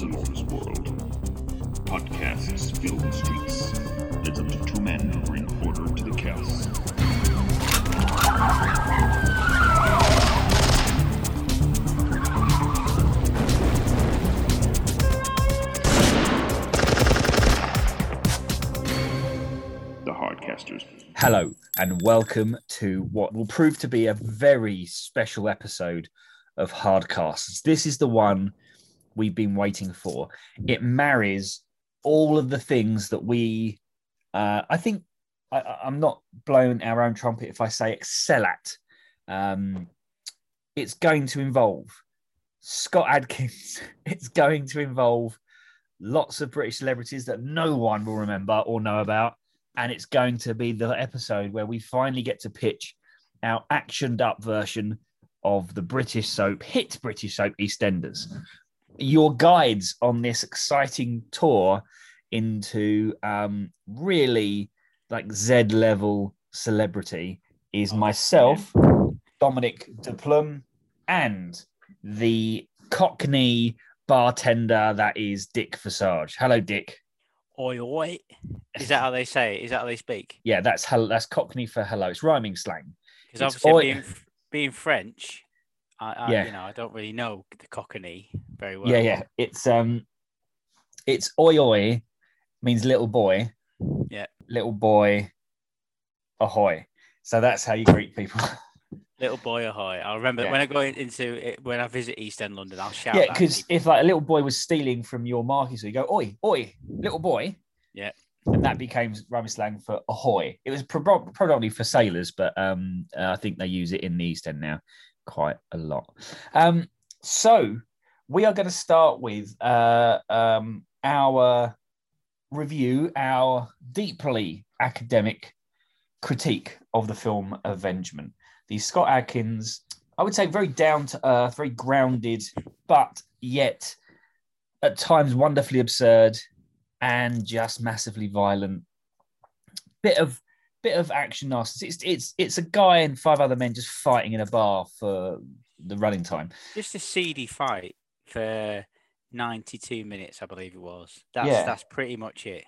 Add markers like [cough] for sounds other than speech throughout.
It's a lawless world. Podcasts fill the streets. It's up to two men who bring order to the chaos. The Hardcasters. Hello, and welcome to what will prove to be a very special episode of Hardcasts. This is the one we've been waiting for. It marries all of the things that we, uh, I think, I, I'm not blowing our own trumpet if I say excel at. Um, it's going to involve Scott Adkins. [laughs] It's going to involve lots of British celebrities that no one will remember or know about and it's going to be the episode where we finally get to pitch our actioned up version of the British soap, hit British soap EastEnders. Your guides on this exciting tour into um, really like Z level celebrity is myself, Dominic Duplum, and the Cockney bartender that is Dick Visage. Hello, Dick. Oi, oi. Is that how they say it? Is that how they speak? Yeah, that's hello. That's Cockney for hello. It's rhyming slang. Because obviously, being, being French, I, I Yeah. you know, I don't really know the Cockney very well. yeah, yeah. It's um, it's oi oi means little boy. Yeah. Little boy, ahoy. So that's how you greet people. [laughs] Little boy ahoy. I remember Yeah. when I go into it, when I visit East End London, I'll shout. yeah, because if like a little boy was stealing from your market, so you go oi oi, little boy. Yeah. And that became rhyming slang for ahoy. It was pro- predominantly for sailors, but um, uh, I think they use it in the East End now quite a lot. Um, so we are going to start with uh, um, our review, our deeply academic critique of the film Avengement. The Scott Adkins, I would say, very down to earth, very grounded, but yet at times wonderfully absurd and just massively violent. Bit of bit of action nasty. It's it's it's a guy and five other men just fighting in a bar for the running time. just a seedy fight for 92 minutes, I believe it was. That's Yeah. that's pretty much it.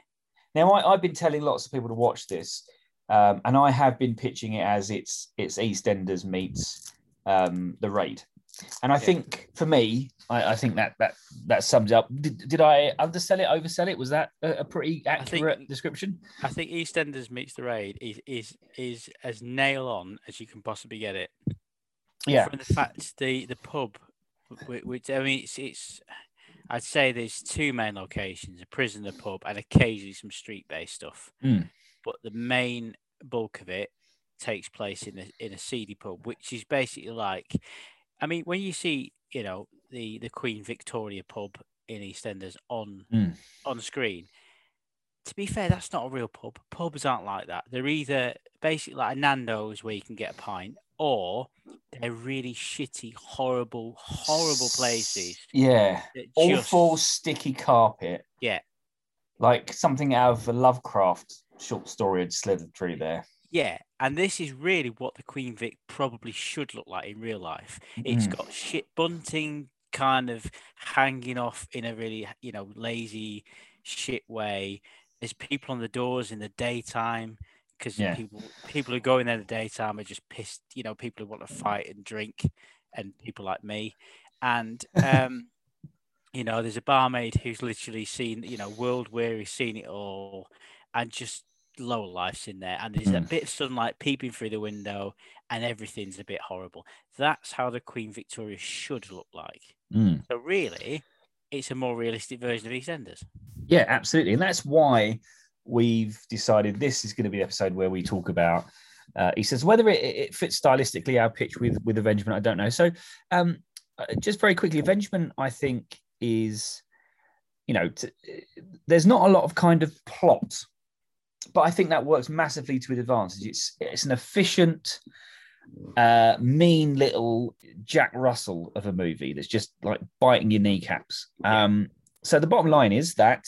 Now, I, I've been telling lots of people to watch this, um, and I have been pitching it as it's it's EastEnders meets um, the Raid, and I Yeah. think for me, I, I think that that that sums up. Did, did I undersell it, oversell it? Was that a, a pretty accurate think- description? I think EastEnders meets the raid is is is as nail on as you can possibly get it. Yeah, From the fact the the pub, which, which I mean, it's it's. I'd say there's two main locations: a prison, a pub, and occasionally some street-based stuff. Mm. But the main bulk of it takes place in a in a seedy pub, which is basically like, I mean, when you see you know the the Queen Victoria pub in EastEnders on Mm. on screen. To be fair, that's not a real pub. Pubs aren't like that. They're either basically like a Nando's where you can get a pint, or they're really shitty, horrible, horrible places. Yeah, awful just- sticky carpet. Yeah. like something out of a Lovecraft short story had slithered through there. Yeah, and this is really what the Queen Vic probably should look like in real life. It's Mm. got shit bunting kind of hanging off in a really, you know, lazy shit way. There's people on the doors in the daytime because Yeah. people people who go in there in the daytime are just pissed. You know, people who want to fight and drink, and people like me, and um, [laughs] you know, there's a barmaid who's literally seen, you know, world weary, seen it all, and just low life's in there, and there's a Mm. bit of sunlight peeping through the window, and everything's a bit horrible. That's how the Queen Victoria should look like. Mm. So really, it's a more realistic version of EastEnders. Yeah, absolutely. And that's why we've decided this is going to be the episode where we talk about uh, he says whether it, it fits stylistically our pitch with with Avengement, I don't know. So um uh, just very quickly, Avengement, I think, is you know, t- there's not a lot of kind of plot, but I think that works massively to its advantage. It's it's an efficient, uh, mean little Jack Russell of a movie that's just like biting your kneecaps. Um, so the bottom line is that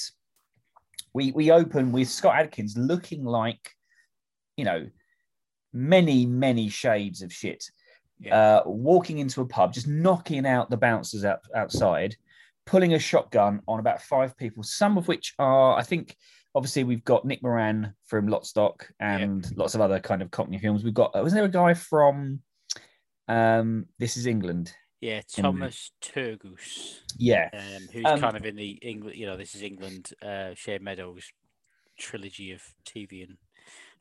we we open with Scott Adkins looking like, you know, many many shades of shit. Yeah. Uh, walking into a pub, just knocking out the bouncers out, outside, pulling a shotgun on about five people, some of which are, I think, obviously we've got Nick Moran from Lock, Stock and lots of other kind of Cockney films. We've got, was there a guy from um, This Is England? Yeah, Thomas Turgoose. Yeah. um, who's Um, kind of in the England, you know, this is England, uh, Shane Meadows trilogy of TV and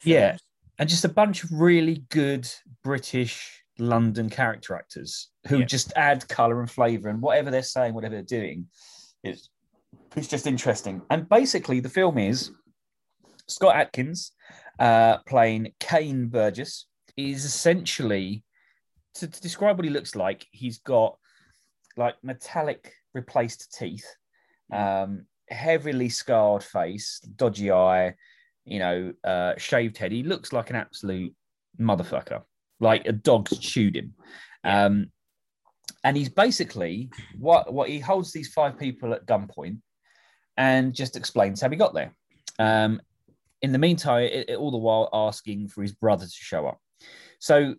Yeah. and just a bunch of really good British London character actors who Yeah. just add color and flavor and whatever they're saying, whatever they're doing, it's it's just interesting. And basically, the film is Scott Adkins uh, playing Cain Burgess is essentially to, to describe what he looks like. He's got like metallic replaced teeth, um, heavily scarred face, dodgy eye, you know, uh, shaved head. He looks like an absolute motherfucker, like a dog's chewed him. Um, and he's basically what what he holds these five people at gunpoint and just explains how he got there. Um, in the meantime, it, it- all the while asking for his brother to show up. So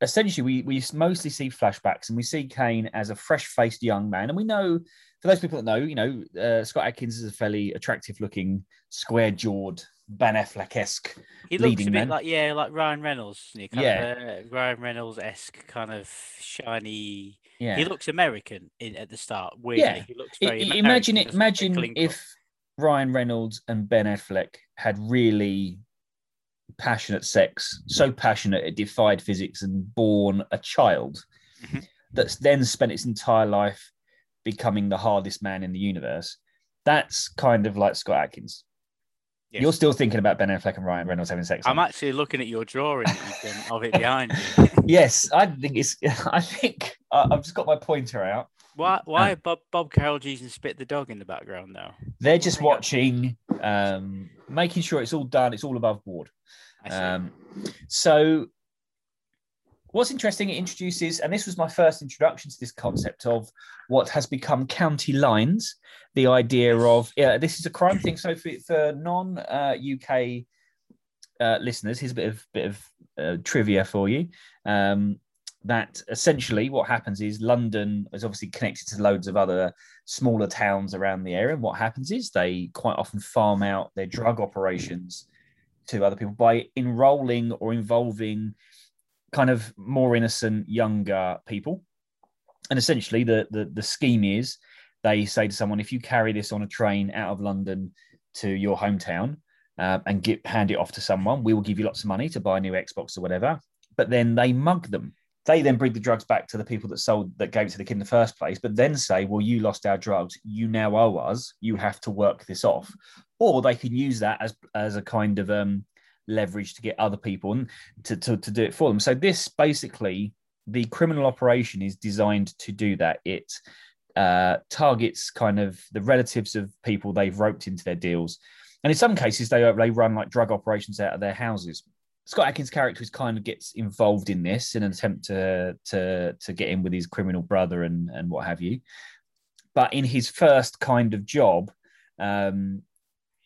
essentially, we we mostly see flashbacks and we see Cain as a fresh-faced young man, and we know for those people that know, you know, uh, Scott Adkins is a fairly attractive-looking, square-jawed, Ben Affleck-esque He looks a bit man. like yeah, like Ryan Reynolds. kind Yeah. of, uh, Ryan Reynolds esque kind of shiny. Yeah. He looks American in at the start. Weirdly, Yeah. he looks very. I- American, imagine it. Imagine if. Ryan Reynolds and Ben Affleck had really passionate sex, so passionate it defied physics and born a child Mhm. that's then spent its entire life becoming the hardest man in the universe. That's kind of like Scott Adkins. Yes. You're still thinking about Ben Affleck and Ryan Reynolds having sex. I'm actually looking at your drawing that you've done of it behind you. [laughs] yes, I think it's. [laughs] I think I- I've just got my pointer out. Why? Why Bob Bob Carroll and spit the dog in the background now? They're just watching, um, making sure it's all done. It's all above board. Um, so, what's interesting, it introduces, and this was my first introduction to this concept of what has become county lines. The idea of yeah, this is a crime thing. So, for, for non uh, UK uh, listeners, here's a bit of bit of uh, trivia for you. Um, that essentially what happens is London is obviously connected to loads of other smaller towns around the area. And what happens is they quite often farm out their drug operations to other people by enrolling or involving kind of more innocent younger people. And essentially the the, the scheme is they say to someone, if you carry this on a train out of London to your hometown uh, and get hand it off to someone, we will give you lots of money to buy a new Xbox or whatever. But then they mug them. They then bring the drugs back to the people that sold that gave it to the kid in the first place, but then say, Well, you lost our drugs, you now owe us, you have to work this off. Or they can use that as as a kind of um leverage to get other people and to, to, to do it for them. So this basically the criminal operation is designed to do that. It uh, targets kind of the relatives of people they've roped into their deals, and in some cases they they run like drug operations out of their houses. Scott Adkins' character is kind of gets involved in this in an attempt to to to get in with his criminal brother and and what have you. But in his first kind of job, um,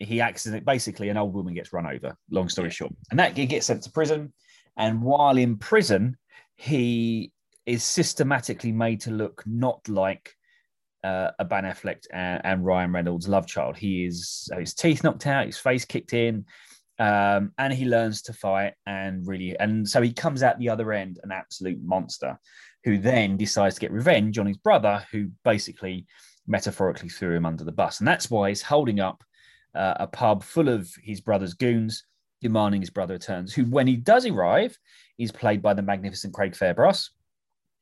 he accidentally basically an old woman gets run over. Long story short, and that he gets sent to prison. And while in prison, he is systematically made to look not like uh, a Ben Affleck and, and Ryan Reynolds love child. He is his teeth knocked out, his face kicked in, um, and he learns to fight and really, and so he comes out the other end an absolute monster, who then decides to get revenge on his brother, who basically metaphorically threw him under the bus, and that's why he's holding up uh, a pub full of his brother's goons, demanding his brother returns. Who, when he does arrive, is played by the magnificent Craig Fairbrass,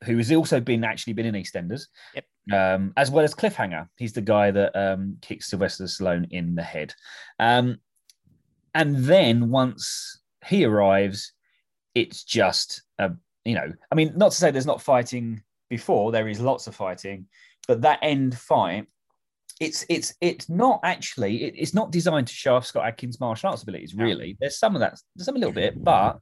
who has also been actually been in EastEnders, Yep. um, as well as Cliffhanger. He's the guy that um, kicks Sylvester Stallone in the head. Um, and then once he arrives, it's just a you know, I mean, not to say there's not fighting before. There is lots of fighting, but that end fight. It's it's it's not actually it, it's not designed to show off Scott Adkins' martial arts abilities. No. Really, there's some of that, there's some a little bit, but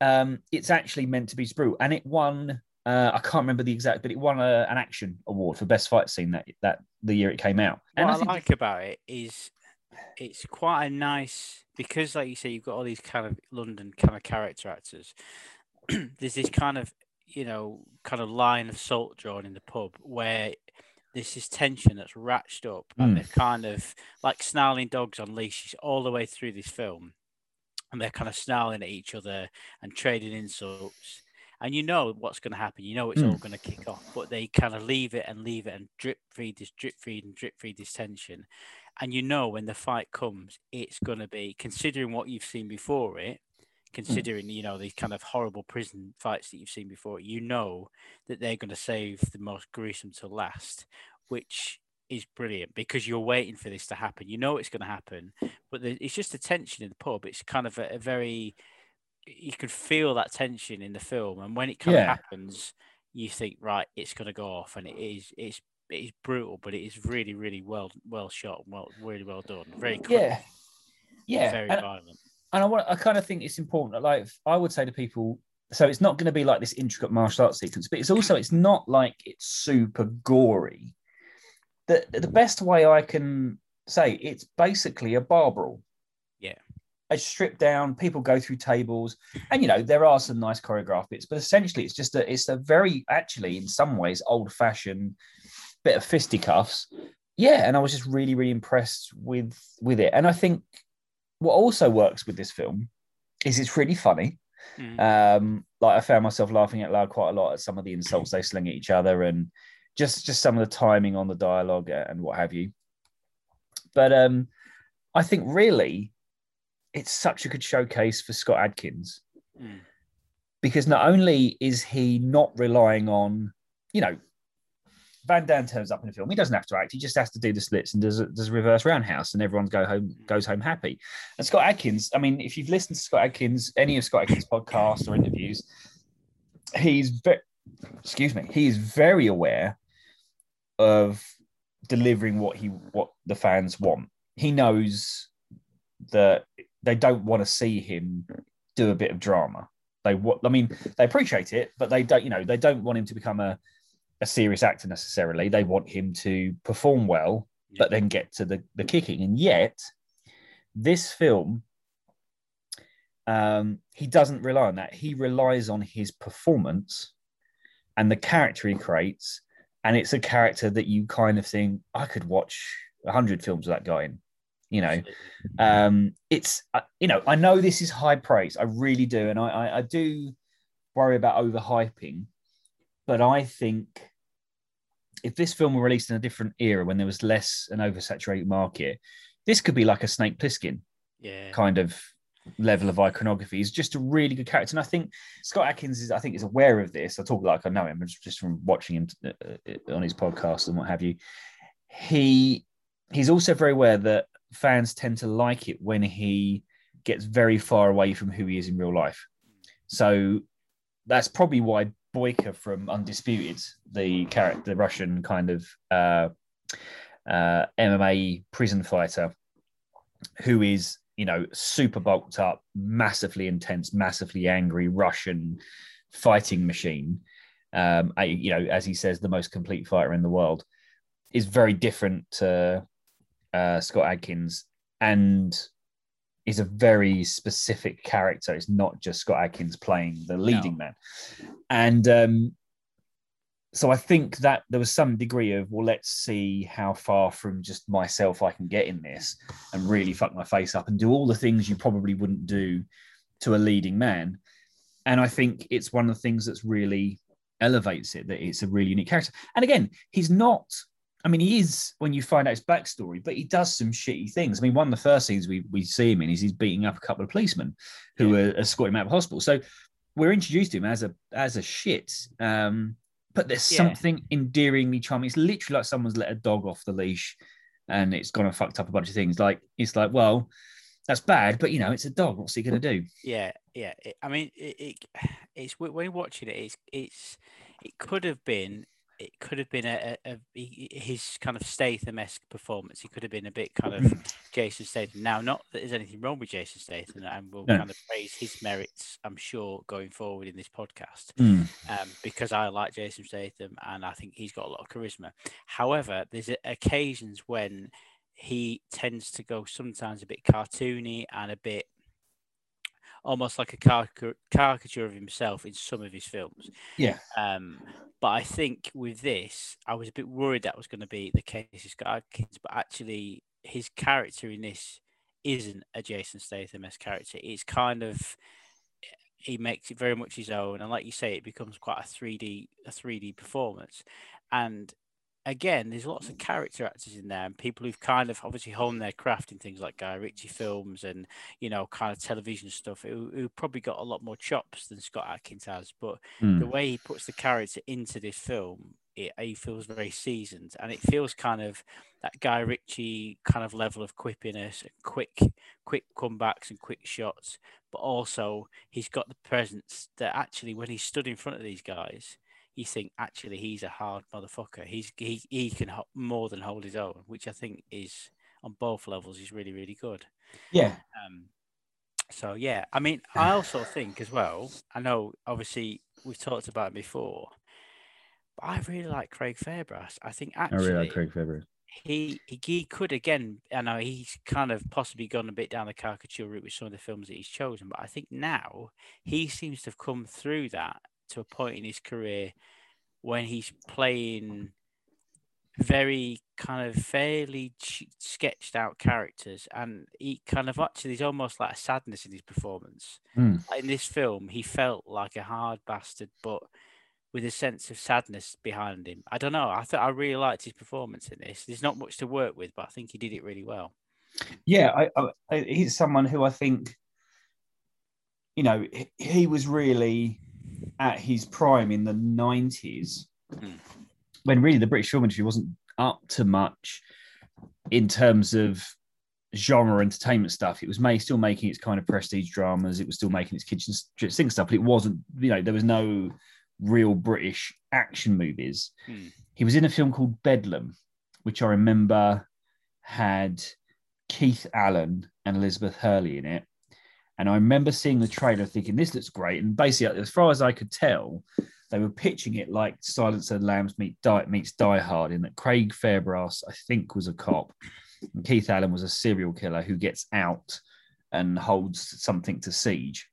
um, it's actually meant to be brutal. And it won. Uh, I can't remember the exact, but it won a, an action award for best fight scene that that the year it came out. And what I I, like about it is it's quite a nice because, like you say, you've got all these kind of London kind of character actors. [clears throat] There's this kind of you know kind of line of salt drawn in the pub where there's this tension that's ratcheted up, and they're mm. kind of like snarling dogs on leashes all the way through this film, and they're kind of snarling at each other and trading insults. And you know what's going to happen. You know it's all mm. going to kick off, but they kind of leave it and leave it and drip feed this, drip feed and drip feed this tension. And you know when the fight comes, it's going to be considering what you've seen before it, Mm. considering you know these kind of horrible prison fights that you've seen before, you know that they're going to save the most gruesome to last, which is brilliant because you're waiting for this to happen. You know it's going to happen, but the, it's just a tension in the pub. It's kind of a, a very you can feel that tension in the film, and when it kind Yeah. of happens, you think right, it's going to go off, and it is it's it is brutal, but it is really really well well shot, well really well done, very quick, Yeah. Yeah. very And, violent. And I want I kind of think it's important that like I would say to people, so it's not going to be like this intricate martial arts sequence, but it's also it's not like it's super gory. The the best way I can say it's basically a bar brawl. Yeah. It's stripped down, people go through tables, and you know, there are some nice choreographed bits, but essentially it's just a it's a very actually in some ways old-fashioned bit of fisticuffs. Yeah, and I was just really, really impressed with with it. And I think what also works with this film is it's really funny. Mm. Um, like I found myself laughing out loud quite a lot at some of the insults they sling at each other, and just just some of the timing on the dialogue and what have you. But um, I think really, it's such a good showcase for Scott Adkins Mm. because not only is he not relying on, you know, Van Damme turns up in the film. He doesn't have to act. He just has to do the slits and does a, does a reverse roundhouse, and everyone go home goes home happy. And Scott Adkins, I mean, if you've listened to Scott Adkins, any of Scott Adkins' podcasts or interviews, he's very, excuse me, he is very aware of delivering what he what the fans want. He knows that they don't want to see him do a bit of drama. They what I mean, they appreciate it, but they don't, you know, they don't want him to become a, a serious actor necessarily. They want him to perform well, but then get to the, the kicking. And yet, this film, um, he doesn't rely on that. He relies on his performance and the character he creates. And it's a character that you kind of think, I could watch a hundred films of that guy in, you know um it's uh, you know i know this is high praise i really do and i i, I do worry about overhyping but i think if this film were released in a different era when there was less an oversaturated market this could be like a snake plissken yeah, kind of level of iconography. He's just a really good character. And i think scott adkins is i think is aware of this. I talk like i know him just- from watching him uh, uh, on his podcast and what have you. He he's also very aware that fans tend to like it when he gets very far away from who he is in real life. So that's probably why Boyka from Undisputed, the character, the Russian kind of uh, uh, MMA prison fighter, who is you know super bulked up, massively intense, massively angry Russian fighting machine. Um, I, you know, as he says, the most complete fighter in the world is very different to uh, Scott Adkins and is a very specific character. It's not just Scott Adkins playing the leading man. And um, so I think that there was some degree of, well, let's see how far from just myself I can get in this and really fuck my face up and do all the things you probably wouldn't do to a leading man. And I think it's one of the things that's really elevates it, that it's a really unique character. And again, he's not I mean, he is when you find out his backstory, but he does some shitty things. I mean, one of the first scenes we, we see him in is he's beating up a couple of policemen who are escorting him out of hospital. So we're introduced to him as a as a shit. Um, but there's Yeah. something endearingly charming. It's literally like someone's let a dog off the leash and it's gone and fucked up a bunch of things. Like it's like, well, that's bad, but you know, it's a dog. What's he gonna do? yeah, yeah. It, I mean, it, it it's when when you're watching it, it's it's it could have been it could have been a, a, a his kind of Statham-esque performance. He could have been a bit kind of Jason Statham. Now, not that there's anything wrong with Jason Statham, and we'll No. kind of praise his merits. I'm sure going forward in this podcast. Hmm. um, because I like Jason Statham and I think he's got a lot of charisma. However, there's occasions when he tends to go sometimes a bit cartoony and a bit almost like a caricature, caricature of himself in some of his films. Yeah. Um, but I think with this, I was a bit worried that was going to be the case with Scott Adkins, but actually, his character in this isn't a Jason Statham s character. It's kind of he makes it very much his own, and like you say, it becomes quite a three D a three D performance. And again, there's lots of character actors in there and people who've kind of obviously honed their craft in things like Guy Ritchie films and you know kind of television stuff. Who, who probably got a lot more chops than Scott Adkins has, but Mm. the way he puts the character into this film, it, he feels very seasoned, and it feels kind of that Guy Ritchie kind of level of quippiness, and quick, quick comebacks and quick shots. But also, he's got the presence that actually, when he stood in front of these guys, you think actually he's a hard motherfucker. He's he he can ho- more than hold his own, which I think is on both levels is really really good. Yeah. Um, so yeah, I mean, [sighs] I also think as well. I know, obviously, we've talked about it before, but I really like Craig Fairbrass. I think actually, I really like Craig Fairbrass. he, he he could again. I know he's kind of possibly gone a bit down the caricature route with some of the films that he's chosen, but I think now he seems to have come through that to a point in his career when he's playing very kind of fairly sketched out characters, and he kind of actually there's almost like a sadness in his performance. Mm. In this film, he felt like a hard bastard, but with a sense of sadness behind him. I don't know. I thought I really liked his performance in this. There's not much to work with, but I think he did it really well. Yeah, I, I, he's someone who I think, you know, he, he was really at his prime in the 90s Mm. when really the British film industry wasn't up to much in terms of genre entertainment stuff. It was may, still making its kind of prestige dramas. It was still making its kitchen sink stuff, but it wasn't, you know, there was no real British action movies. Mm. He was in a film called Bedlam, which I remember had Keith Allen and Elizabeth Hurley in it. And I remember seeing the trailer thinking, this looks great. And basically, as far as I could tell, they were pitching it like Silence of the Lambs meet Die, meets Die Hard, in that Craig Fairbrass, I think, was a cop. And Keith Allen was a serial killer who gets out and holds something to siege.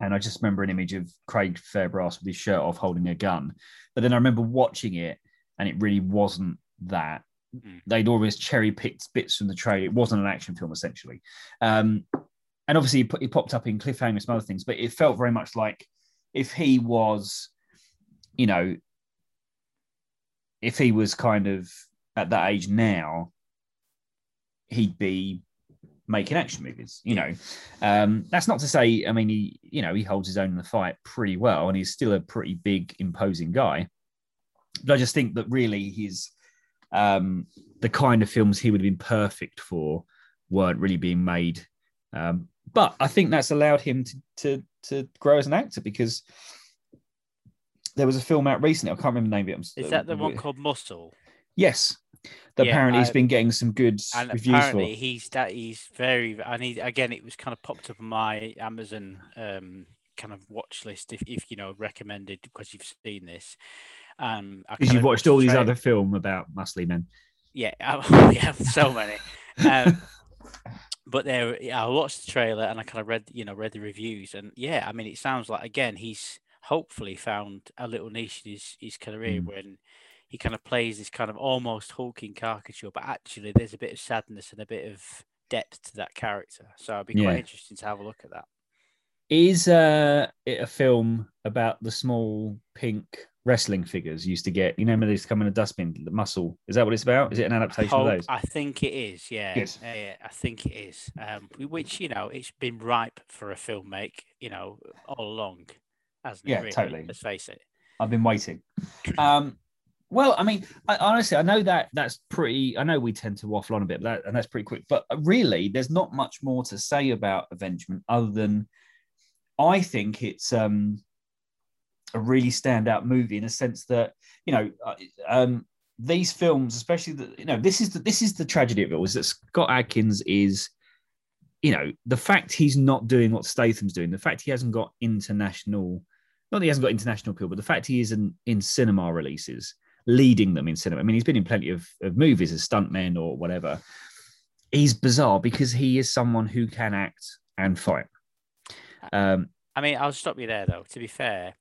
And I just remember an image of Craig Fairbrass with his shirt off holding a gun. But then I remember watching it and it really wasn't that. Mm. They'd always cherry picked bits from the trailer. It wasn't an action film, essentially. Um, and obviously, he, put, he popped up in Cliffhanger and some other things, but it felt very much like if he was, you know, if he was kind of at that age now, he'd be making action movies. You know, um, that's not to say. I mean, he, you know, he holds his own in the fight pretty well, and he's still a pretty big, imposing guy. But I just think that really his um, the kind of films he would have been perfect for weren't really being made. Um, but I think that's allowed him to, to to grow as an actor because there was a film out recently. I can't remember the name of it. I'm- Is that the one called Muscle? Yes, that Yeah, apparently he's been getting some good And reviews apparently, for. he's that he's very. And he again, it was kind of popped up on my Amazon um, kind of watch list. If, if you know recommended because you've seen this. Um, Because you've watched all these other film about muscly men. Yeah, [laughs] I, yeah, so many. Um, but there, yeah, I watched the trailer and I kind of read, you know, read the reviews, and yeah, I mean, it sounds like again he's hopefully found a little niche in his his career Mm. when he kind of plays this kind of almost hulking caricature, but actually there's a bit of sadness and a bit of depth to that character. So it'd be Yeah. quite interesting to have a look at that. Is uh, it a film about the small pink wrestling figures you used to get? You know, when they used to come in a dustbin, the muscle. Is that what it's about? Is it an adaptation Hope- of those? I think it is. Yeah, yeah, yeah, I think it is. Um, which you know, it's been ripe for a film make. You know, all along, hasn't it? Yeah, really? totally. Let's face it. I've been waiting. Um, well, I mean, I, honestly, I know that that's pretty. I know we tend to waffle on a bit, but that, and that's pretty quick. But really, there's not much more to say about Avengement other than I think it's um, a really standout movie in a sense that you know uh, um, these films, especially the you know this is the this is the tragedy of it was that Scott Adkins is. You know, the fact he's not doing what Statham's doing, the fact he hasn't got international not that he hasn't got international appeal, but the fact he isn't in cinema releases, leading them in cinema. I mean, he's been in plenty of, of movies as stuntman or whatever. He's bizarre because he is someone who can act and fight. Um, I mean, I'll stop you there though. To be fair,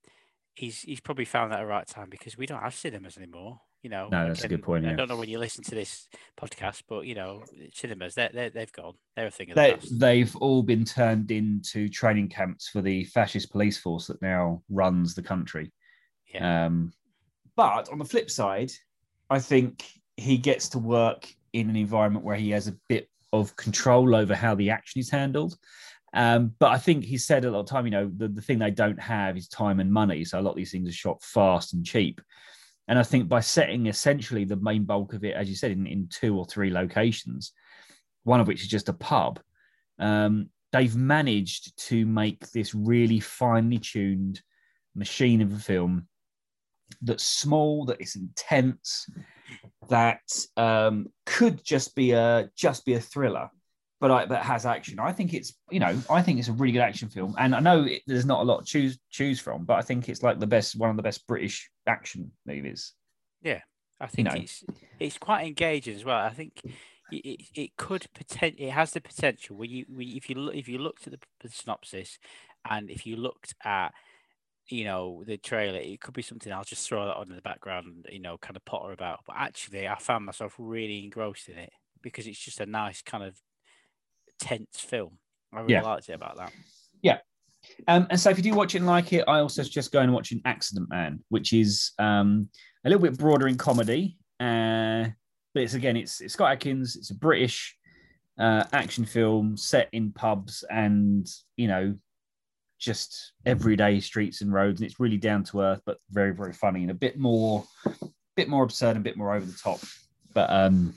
he's he's probably found that at the right time because we don't have cinemas anymore. You know, No, that's a good point, I don't know when you listen to this podcast, but you know, cinemas they they they've gone. They're a thing of they, the past. they've all been turned into training camps for the fascist police force that now runs the country. Yeah. Um, but on the flip side, I think he gets to work in an environment where he has a bit of control over how the action is handled. Um, but I think he said a lot of time, you know, the, the thing they don't have is time and money. So a lot of these things are shot fast and cheap. And I think by setting essentially the main bulk of it, as you said, in, in two or three locations, one of which is just a pub, um, they've managed to make this really finely tuned machine of a film that's small, that is intense, that um, could just be a just be a thriller, but I, that has action. I think it's you know I think it's a really good action film, and I know it, there's not a lot to choose choose from, but I think it's like the best one of the best British action movies. Yeah, I think know. it's it's quite engaging as well. I think it, it, could potent it has the potential when you when, if you look if you looked at the, the synopsis and if you looked at you know the trailer it could be something i'll just throw that on in the background you know kind of potter about but actually i found myself really engrossed in it because it's just a nice kind of tense film i really Yeah. liked it about that Um, and so if you do watch it and like it, I also suggest going and watching Accident Man, which is um, a little bit broader in comedy. Uh, but it's again, it's, it's Scott Adkins. It's a British uh, action film set in pubs and you know just everyday streets and roads, and it's really down to earth, but very very funny and a bit more, bit more absurd and a bit more over the top, but um,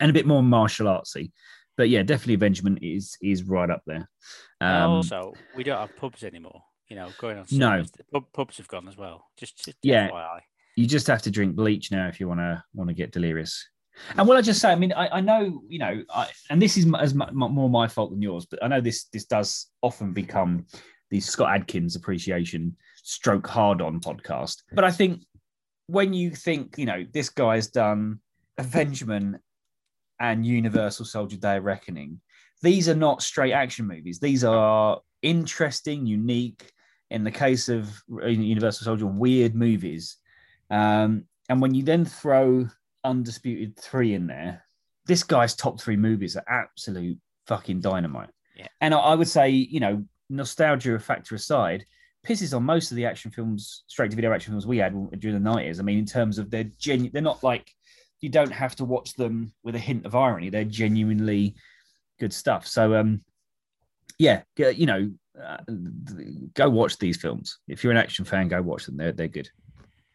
and a bit more martial artsy. But yeah, definitely Avengement is is right up there. Um, also we don't have pubs anymore you know going on No. cinemas, pubs have gone as well just, just Yeah. FYI. you just have to drink bleach now if you want to want to get delirious. And what I just say, I mean, I, I know, you know, I, and this is as more my fault than yours, but I know this this does often become the Scott Adkins appreciation stroke hard on podcast. But I think when you think, you know, this guy's done Avengement and Universal Soldier Day of Reckoning, these are not straight action movies. These are interesting, unique. In the case of Universal Soldier, weird movies. Um, and when you then throw Undisputed 3 in there, this guy's top three movies are absolute fucking dynamite. Yeah. And I, I would say, you know, nostalgia factor aside, pisses on most of the action films, straight to video action films we had during the 90s. I mean, in terms of they're genuine, they're not like, you don't have to watch them with a hint of irony. They're genuinely good stuff. So, um, yeah, you know, uh, go watch these films. If you're an action fan, go watch them. They're, they're good.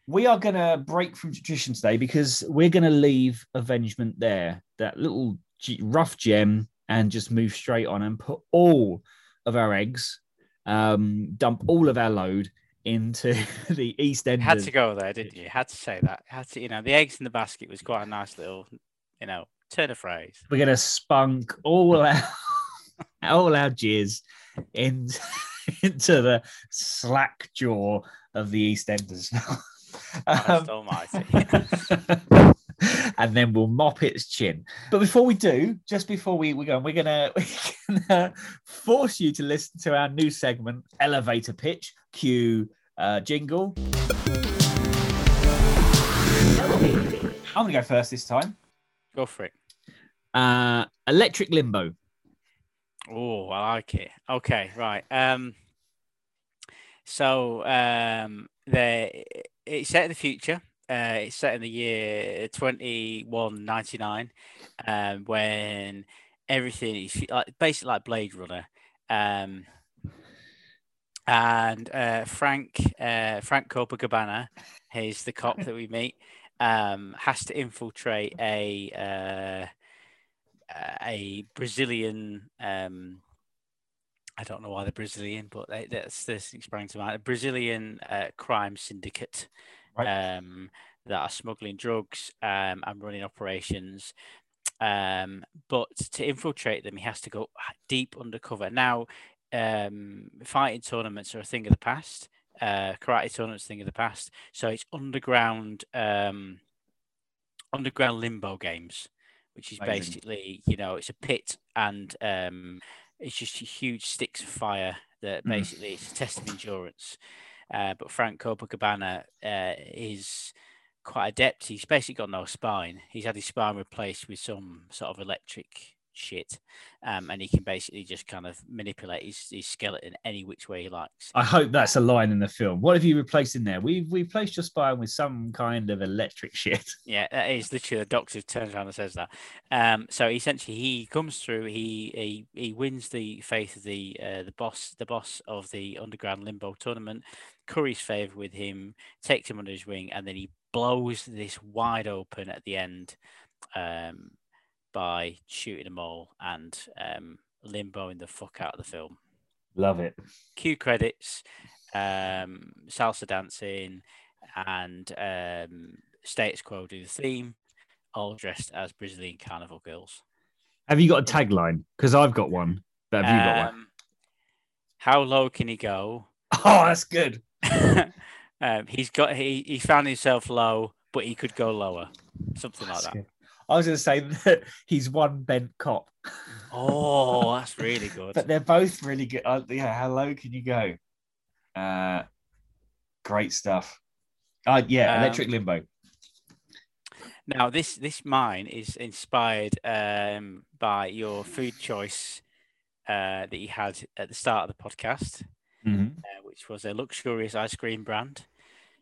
We are going to break from tradition today because we're going to leave Avengement there, that little g- rough gem, and just move straight on and put all of our eggs, um, dump all of our load into [laughs] the East End. had to go there didn't you had to say that had to you know the eggs in the basket was quite a nice little you know turn of phrase We're to spunk all [laughs] our, all our jizz in, [laughs] into the slack jaw of the East Enders. Um, almighty [laughs] and then we'll mop its chin. But before we do, just before we, we go, we're gonna [laughs] we're gonna force you to listen to our new segment, Elevator Pitch. Cue uh, jingle. I'm gonna go first this time. go for it Uh, electric limbo. Oh, I like it. Okay, right. Um, so um, the it's set in the future. Uh, it's set in the year twenty one ninety nine, um, when everything is like basically like Blade Runner. Um, and uh, Frank uh, Frank Copacabana, he's the cop that we meet, um, has to infiltrate a uh, uh, a Brazilian. Um, I don't know why they're Brazilian, but they, that's this sprang to mind. A Brazilian uh, crime syndicate um, that are smuggling drugs um, and running operations. Um, but to infiltrate them, he has to go deep undercover. Now, um, fighting tournaments are a thing of the past. Uh, karate tournaments, a thing of the past. So it's underground, um, underground limbo games, which is Amazing. basically, you know, it's a pit and um, it's just huge sticks of fire that Mm. basically it's a test of endurance. Uh, but Frank Copacabana uh, is quite adept. He's basically got no spine. He's had his spine replaced with some sort of electric shit, um, and he can basically just kind of manipulate his, his skeleton any which way he likes. I hope that's a line in the film. What have you replaced in there? We've replaced your spine with some kind of electric shit. [laughs] Yeah, that is literally the doctor turns around and says that. Um, so essentially, he comes through. He he, he wins the faith of the uh, the boss, the boss of the underground limbo tournament. Curries favour with him, takes him under his wing, and then he blows this wide open at the end um, by shooting them all and um, limboing the fuck out of the film. Love it. Cue credits, um, salsa dancing, and um, status quo do the theme, all dressed as Brazilian carnival girls. Have you got a tagline? Because I've got one. But have you got one? Um, How low can he go? [laughs] Oh, that's good. [laughs] um, he's got he, he found himself low, but he could go lower, something like that. good. I was going to say that [laughs] he's one bent cop, Oh, [laughs] that's really good. but they're both really good. Uh, yeah, how low can you go? Uh, great stuff. Uh, yeah, Um, electric limbo. Now, this this mine is inspired um, by your food choice uh, that you had at the start of the podcast, Mhm. uh, which was a luxurious ice cream brand.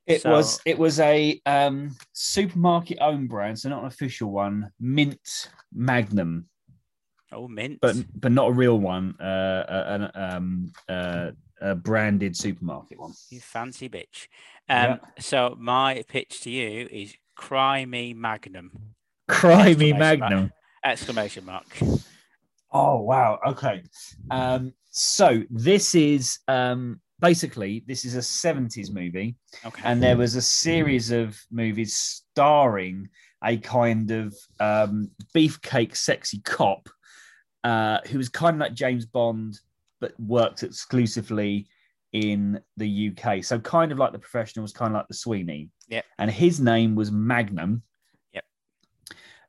It So- was it was a um, supermarket owned brand, so not an official one. Mint Magnum, Oh, mint. but but not a real one. Uh, an, um, uh, a branded supermarket one. you fancy bitch. Um, So my pitch to you is "Cry Me Magnum!" Cry me Exclamation mark. Magnum. Exclamation mark. Oh wow. Okay. Um, so this is um, basically this is a 70s movie, Okay. and there was a series of movies starring a kind of um, beefcake sexy cop uh, who was kind of like James Bond, but worked exclusively in the UK. So kind of like the professionals, kind of like the Sweeney. Yep. And his name was Magnum. Yep.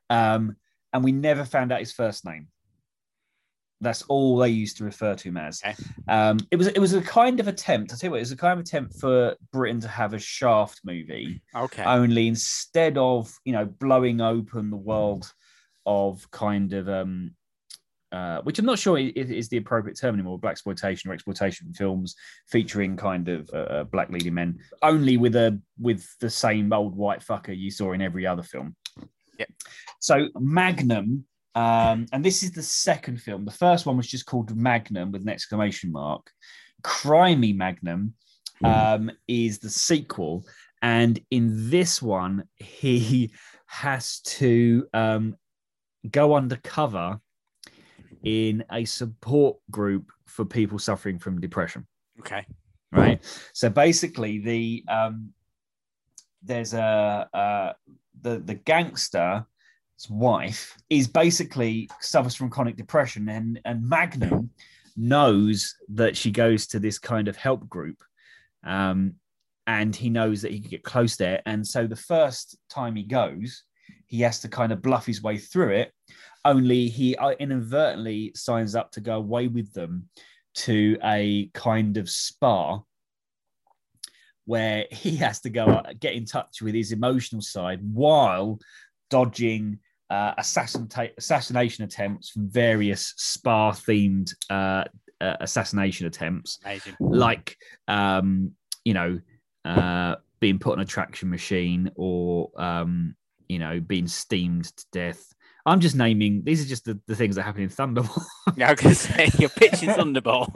Um, and we never found out his first name. That's all they used to refer to him as. Okay. Um, it was it was a kind of attempt. I tell you what, it was a kind of attempt for Britain to have a Shaft movie okay. only instead of you know blowing open the world of kind of um uh, which I'm not sure is, the appropriate term anymore, black exploitation or exploitation films featuring kind of uh, uh, black leading men, only with a with the same old white fucker you saw in every other film. Yep. So Magnum, um, and this is the second film. The first one was just called Magnum with an exclamation mark. Crimey Magnum um, is the sequel, and in this one, he has to um, go undercover in a support group for people suffering from depression. Okay. Right. So basically, the um, there's a uh, the the gangster's wife is basically suffers from chronic depression, and and Magnum knows that she goes to this kind of help group. Um, and he knows that he can get close there. And so the first time he goes, he has to kind of bluff his way through it. Only he uh, inadvertently signs up to go away with them to a kind of spa where he has to go uh, get in touch with his emotional side while dodging uh, assassinata- assassination attempts from various spa themed uh, uh, assassination attempts Amazing. like um, you know uh, being put on a traction machine or um, you know being steamed to death. I'm just naming these are just the, the things that happen in Thunderball. [laughs] Yeah, I was going to say you're pitching Thunderball.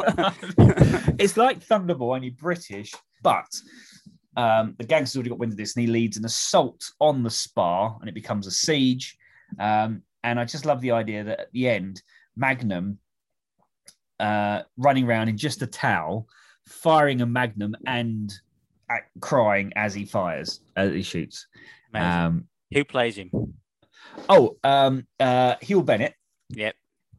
[laughs] it's like Thunderball, only British, but um, the gangster's already got wind of this and he leads an assault on the spa and it becomes a siege. Um, and I just love the idea that at the end, Magnum uh, running around in just a towel, firing a Magnum and uh, crying as he fires, as he shoots. Um, Who plays him? oh, um, uh, Hugh Bennett. Yep.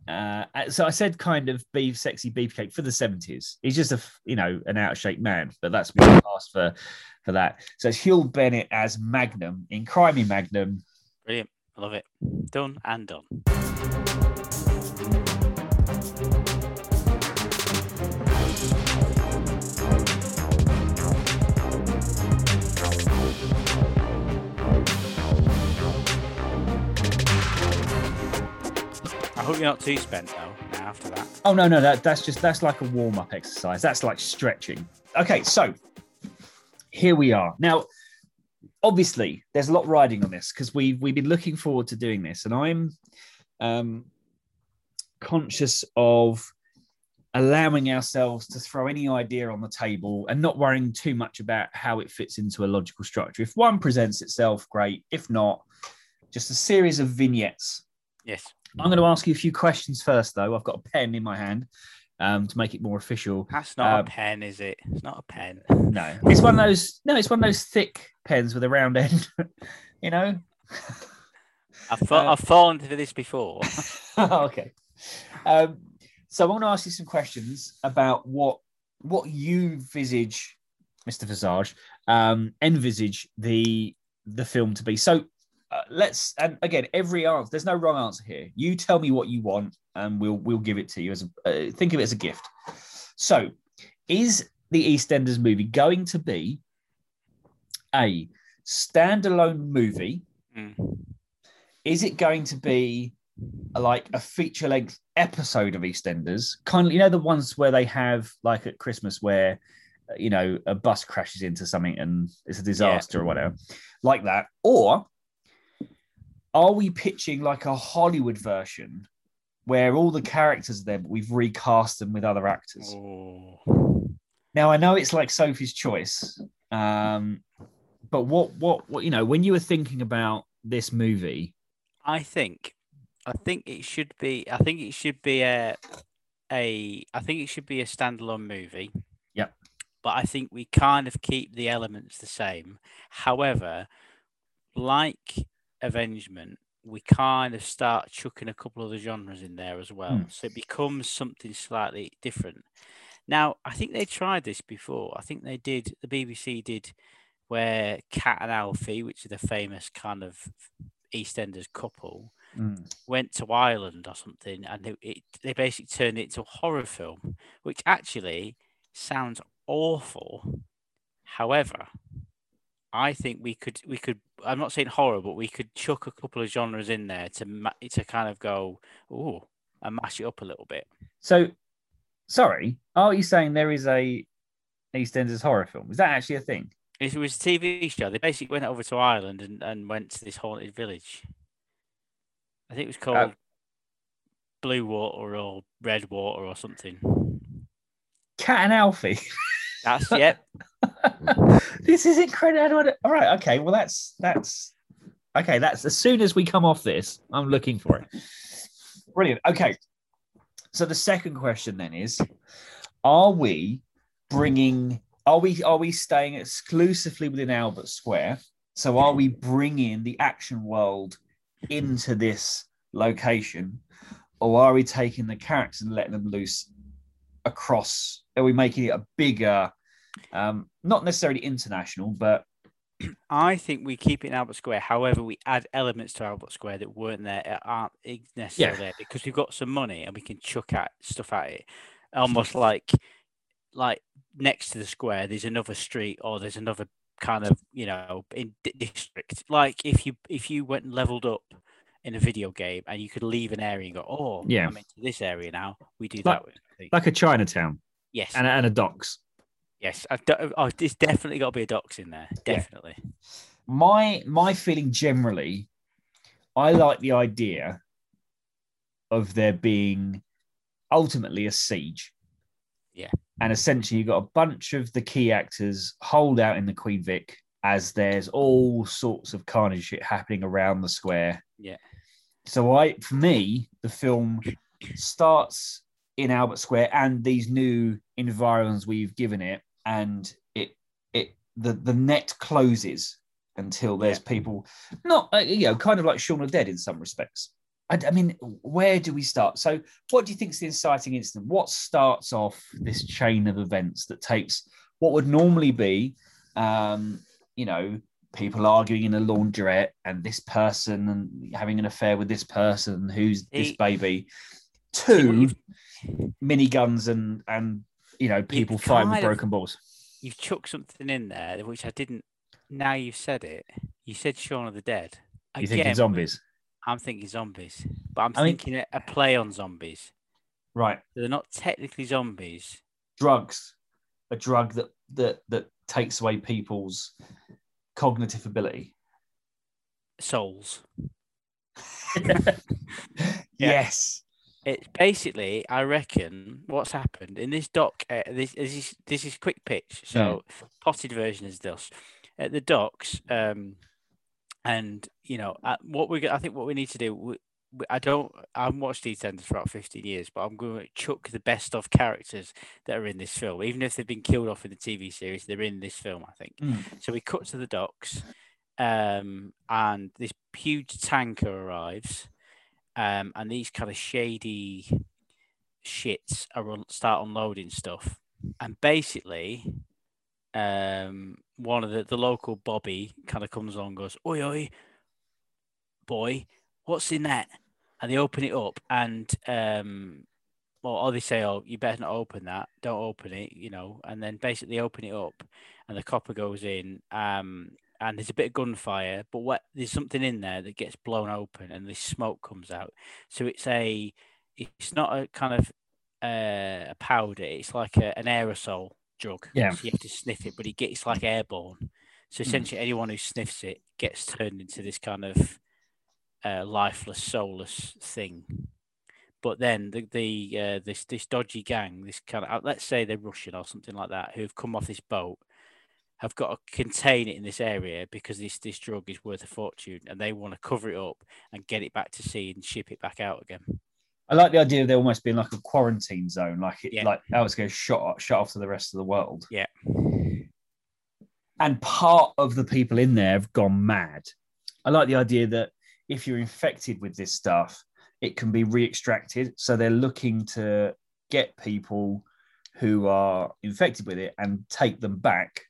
Uh, so I said kind of beef, sexy beefcake for the seventies. He's just a, you know an out of shape man, but that's what I asked for for that. So it's Hugh Bennett as Magnum in Crimey Magnum. Brilliant. I love it. Done and done. I hope you're not too spent though after that. Oh no, no, that, that's just that's like a warm-up exercise. That's like stretching. Okay, so here we are. Now Obviously, there's a lot riding on this because we we've been looking forward to doing this, and I'm um, conscious of allowing ourselves to throw any idea on the table and not worrying too much about how it fits into a logical structure. If one presents itself, great. If not, just a series of vignettes yes. I'm going to ask you a few questions first, though. I've got a pen in my hand um, to make it more official. That's not Um, a pen, is it? It's not a pen. No, it's one of those. No, it's one of those thick pens with a round end. [laughs] you know. I've, fa- Uh, I've fallen into this before. [laughs] okay. Um, so I want to ask you some questions about what what you visage, Mr. Visage, um, envisage the the film to be. So uh, let's and again, every answer. There's no wrong answer here. You tell me what you want, and we'll we'll give it to you as a uh, think of it as a gift. So, is the EastEnders movie going to be a standalone movie? Mm. Is it going to be like a feature length episode of EastEnders? Kind of, you know, the ones where they have like at Christmas where you know a bus crashes into something and it's a disaster or whatever, like that, or are we pitching like a Hollywood version where all the characters are there, but we've recast them with other actors? Oh. Now I know it's like Sophie's choice, um, but what, what, what, you know, when you were thinking about this movie, I think, I think it should be. I think it should be a, a. I think it should be a standalone movie. Yep. But I think we kind of keep the elements the same. However, like Avengement, we kind of start chucking a couple of the genres in there as well, Hmm. so it becomes something slightly different. Now, I think they tried this before. I think they did. The BBC did where Cat and Alfie, which are the famous kind of EastEnders couple, Mm. went to Ireland or something, and it, it, they basically turned it into a horror film, which actually sounds awful. However, I think we could we could. I'm not saying horror, but we could chuck a couple of genres in there to ma- to kind of go, oh, and mash it up a little bit. So, sorry, are you saying there is a EastEnders horror film? Is that actually a thing? It was a TV show. They basically went over to Ireland and, and went to this haunted village. I think it was called uh, Blue Water or Red Water or something. Cat and Alfie. That's [laughs] yep. [laughs] this is incredible. All right, okay. Well, that's that's okay. That's as soon as we come off this, I'm looking for it. Brilliant. Okay. So the second question then is: Are we bringing? Are we are we staying exclusively within Albert Square? So are we bringing the action world into this location, or are we taking the characters and letting them loose across? Are we making it a bigger, um, not necessarily international, but I think we keep it in Albert Square. However, we add elements to Albert Square that weren't there, aren't necessarily Yeah. there because we've got some money and we can chuck at stuff at it. Almost like, like next to the square, there's another street or there's another kind of you know in di- district. Like if you if you went and leveled up in a video game and you could leave an area and go, oh, Yeah. I'm into this area now. We do Like- that. With, like a Chinatown yes, and and a docks. Yes. I've do- oh, oh there's definitely got to be a docs in there. Yeah. Definitely. my my feeling generally i like the idea of there being ultimately a siege Yeah. and essentially you've got a bunch of the key actors hold out in the queen vic as there's all sorts of carnage shit happening around the square Yeah. so i for me the film starts in albert square and these new environments we've given it and it it the the net closes until there's people not uh, you know kind of like Shaun of Dead in some respects. I, I mean, where do we start? So, what do you think is the inciting incident? What starts off this chain of events that takes what would normally be, um, you know, people arguing in a laundrette and this person and having an affair with this person who's this baby, to miniguns and and you know people fighting with broken balls. you've chucked something in there which I didn't. Now you've said it. You said Shaun of the Dead. You thinking zombies? I'm thinking zombies, but I'm I thinking a, a play on zombies. Right. They're not technically zombies. Drugs, a drug that that that takes away people's cognitive ability. Souls. [laughs] Yes. It's basically, I reckon, what's happened in this dock. Uh, this, this is this is quick pitch. So potted version is this at the docks. Um, and you know uh, what we I think what we need to do. We, we- I don't. I haven't watched EastEnders for about fifteen years, but I'm going to chuck the best of characters that are in this film, even if they've been killed off in the TV series. They're in this film, I think. Mm. So we cut to the docks, um, and this huge tanker arrives, um, and these kind of shady shits are un- start unloading stuff, and basically, um, one of the the local Bobby kind of comes on, goes, "Oi, oi, boy, what's in that?" And they open it up, and um, well, or they say, "Oh, you better not open that. Don't open it," you know. And then basically open it up, and the copper goes in. Um, and there's a bit of gunfire, but what there's something in there that gets blown open, and this smoke comes out. So it's a, it's not a kind of uh, a powder. It's like a, an aerosol drug. Yeah. So you have to sniff it, but it gets like airborne. So Hmm. essentially, anyone who sniffs it gets turned into this kind of uh, lifeless, soulless thing. But then the the uh, this this dodgy gang, this kind of let's say they're Russian or something like that, who've come off this boat, have got to contain it in this area because this this drug is worth a fortune, and they want to cover it up and get it back to sea and ship it back out again. I like the idea of there almost being like a quarantine zone, like it, Yeah. like ours goes shut shut off to the rest of the world. Yeah. And part of the people in there have gone mad. I like the idea that if you're infected with this stuff, it can be re-extracted. So they're looking to get people who are infected with it and take them back.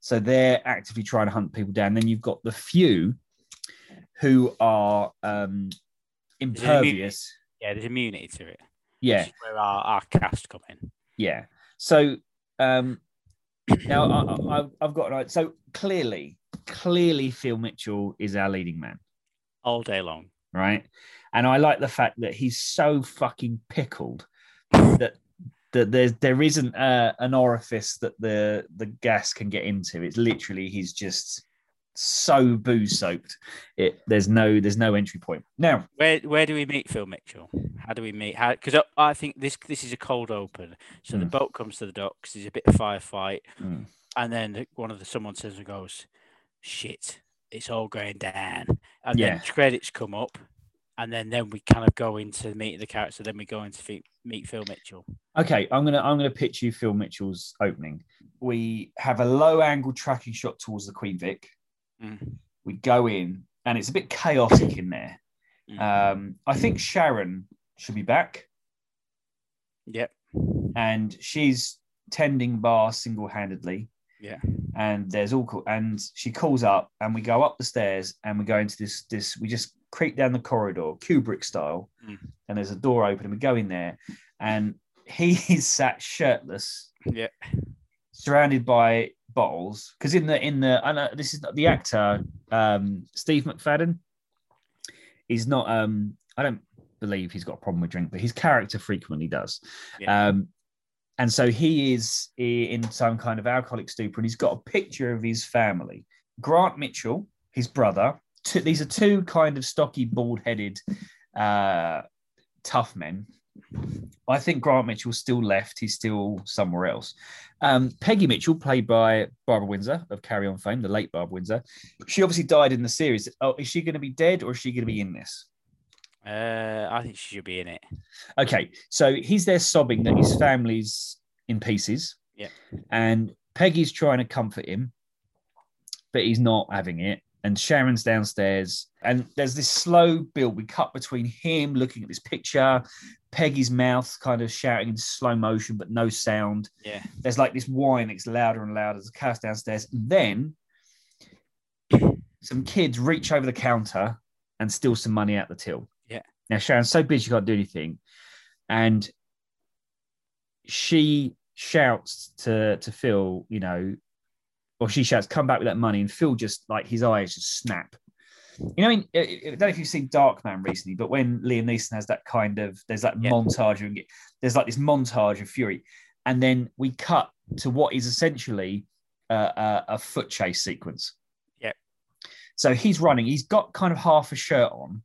So they're actively trying to hunt people down. Then you've got the few who are um, impervious. Yeah, there's immunity to it. Yeah. Which is where our, our cast come in. Yeah. So um, now I, I've got an idea. So clearly, clearly, Phil Mitchell is our leading man, all day long. right? And I like the fact that he's so fucking pickled [laughs] that that there's there isn't uh, an orifice that the the gas can get into. It's literally he's just so booze soaked. It there's no there's no entry point. Now, Where where do we meet Phil Mitchell? How do we meet? How because I, I think this this is a cold open. So the Mm. boat comes to the docks. There's a bit of firefight, Mm. and then the- one of the someone says and goes, "Shit, it's all going down." And Yeah. then credits come up, and then then we kind of go into meet the character. Then we go into fe- meet Phil Mitchell. Okay, I'm gonna I'm gonna pitch you Phil Mitchell's opening. We have a low angle tracking shot towards the Queen Vic. Mm. We go in, and it's a bit chaotic in there. Mm. Um, I think Sharon should be back, yep. and she's tending bar single handedly. Yeah. And there's all and she calls up, and we go up the stairs, and we go into this this. We just creep down the corridor, Kubrick style, Mm. and there's a door open, and we go in there, and he [laughs] is sat shirtless Yeah. surrounded by bottles because in the in the I know this is not the actor um Steve McFadden is not um I don't believe he's got a problem with drink but his character frequently does Yeah. um and so he is in some kind of alcoholic stupor and he's got a picture of his family Grant Mitchell his brother two, these are two kind of stocky bald-headed uh tough men I think Grant Mitchell's still left. He's still somewhere else. Um, Peggy Mitchell, played by Barbara Windsor of Carry On fame, the late Barbara Windsor. She obviously died in the series. Oh, is she going to be dead or is she going to be in this? Uh, I think she should be in it. Okay, so he's there sobbing that his family's in pieces. Yeah. And Peggy's trying to comfort him, but he's not having it. And Sharon's downstairs, and there's this slow build. We cut between him looking at this picture, Peggy's mouth kind of shouting in slow motion, but no sound. Yeah. There's like this whine, it's louder and louder. There's a chaos downstairs. And then some kids reach over the counter and steal some money out the till. Yeah. Now Sharon's so busy she can't do anything, and she shouts to to Phil, you know, or she shouts, "Come back with that money!" And Phil just like his eyes just snap, You know, I, mean, I don't know if you've seen Darkman recently, but when Liam Neeson has that kind of, there's that Yeah. montage, of, there's like this montage of Fury, and then we cut to what is essentially uh, a, a foot chase sequence. Yeah. So he's running. He's got kind of half a shirt on,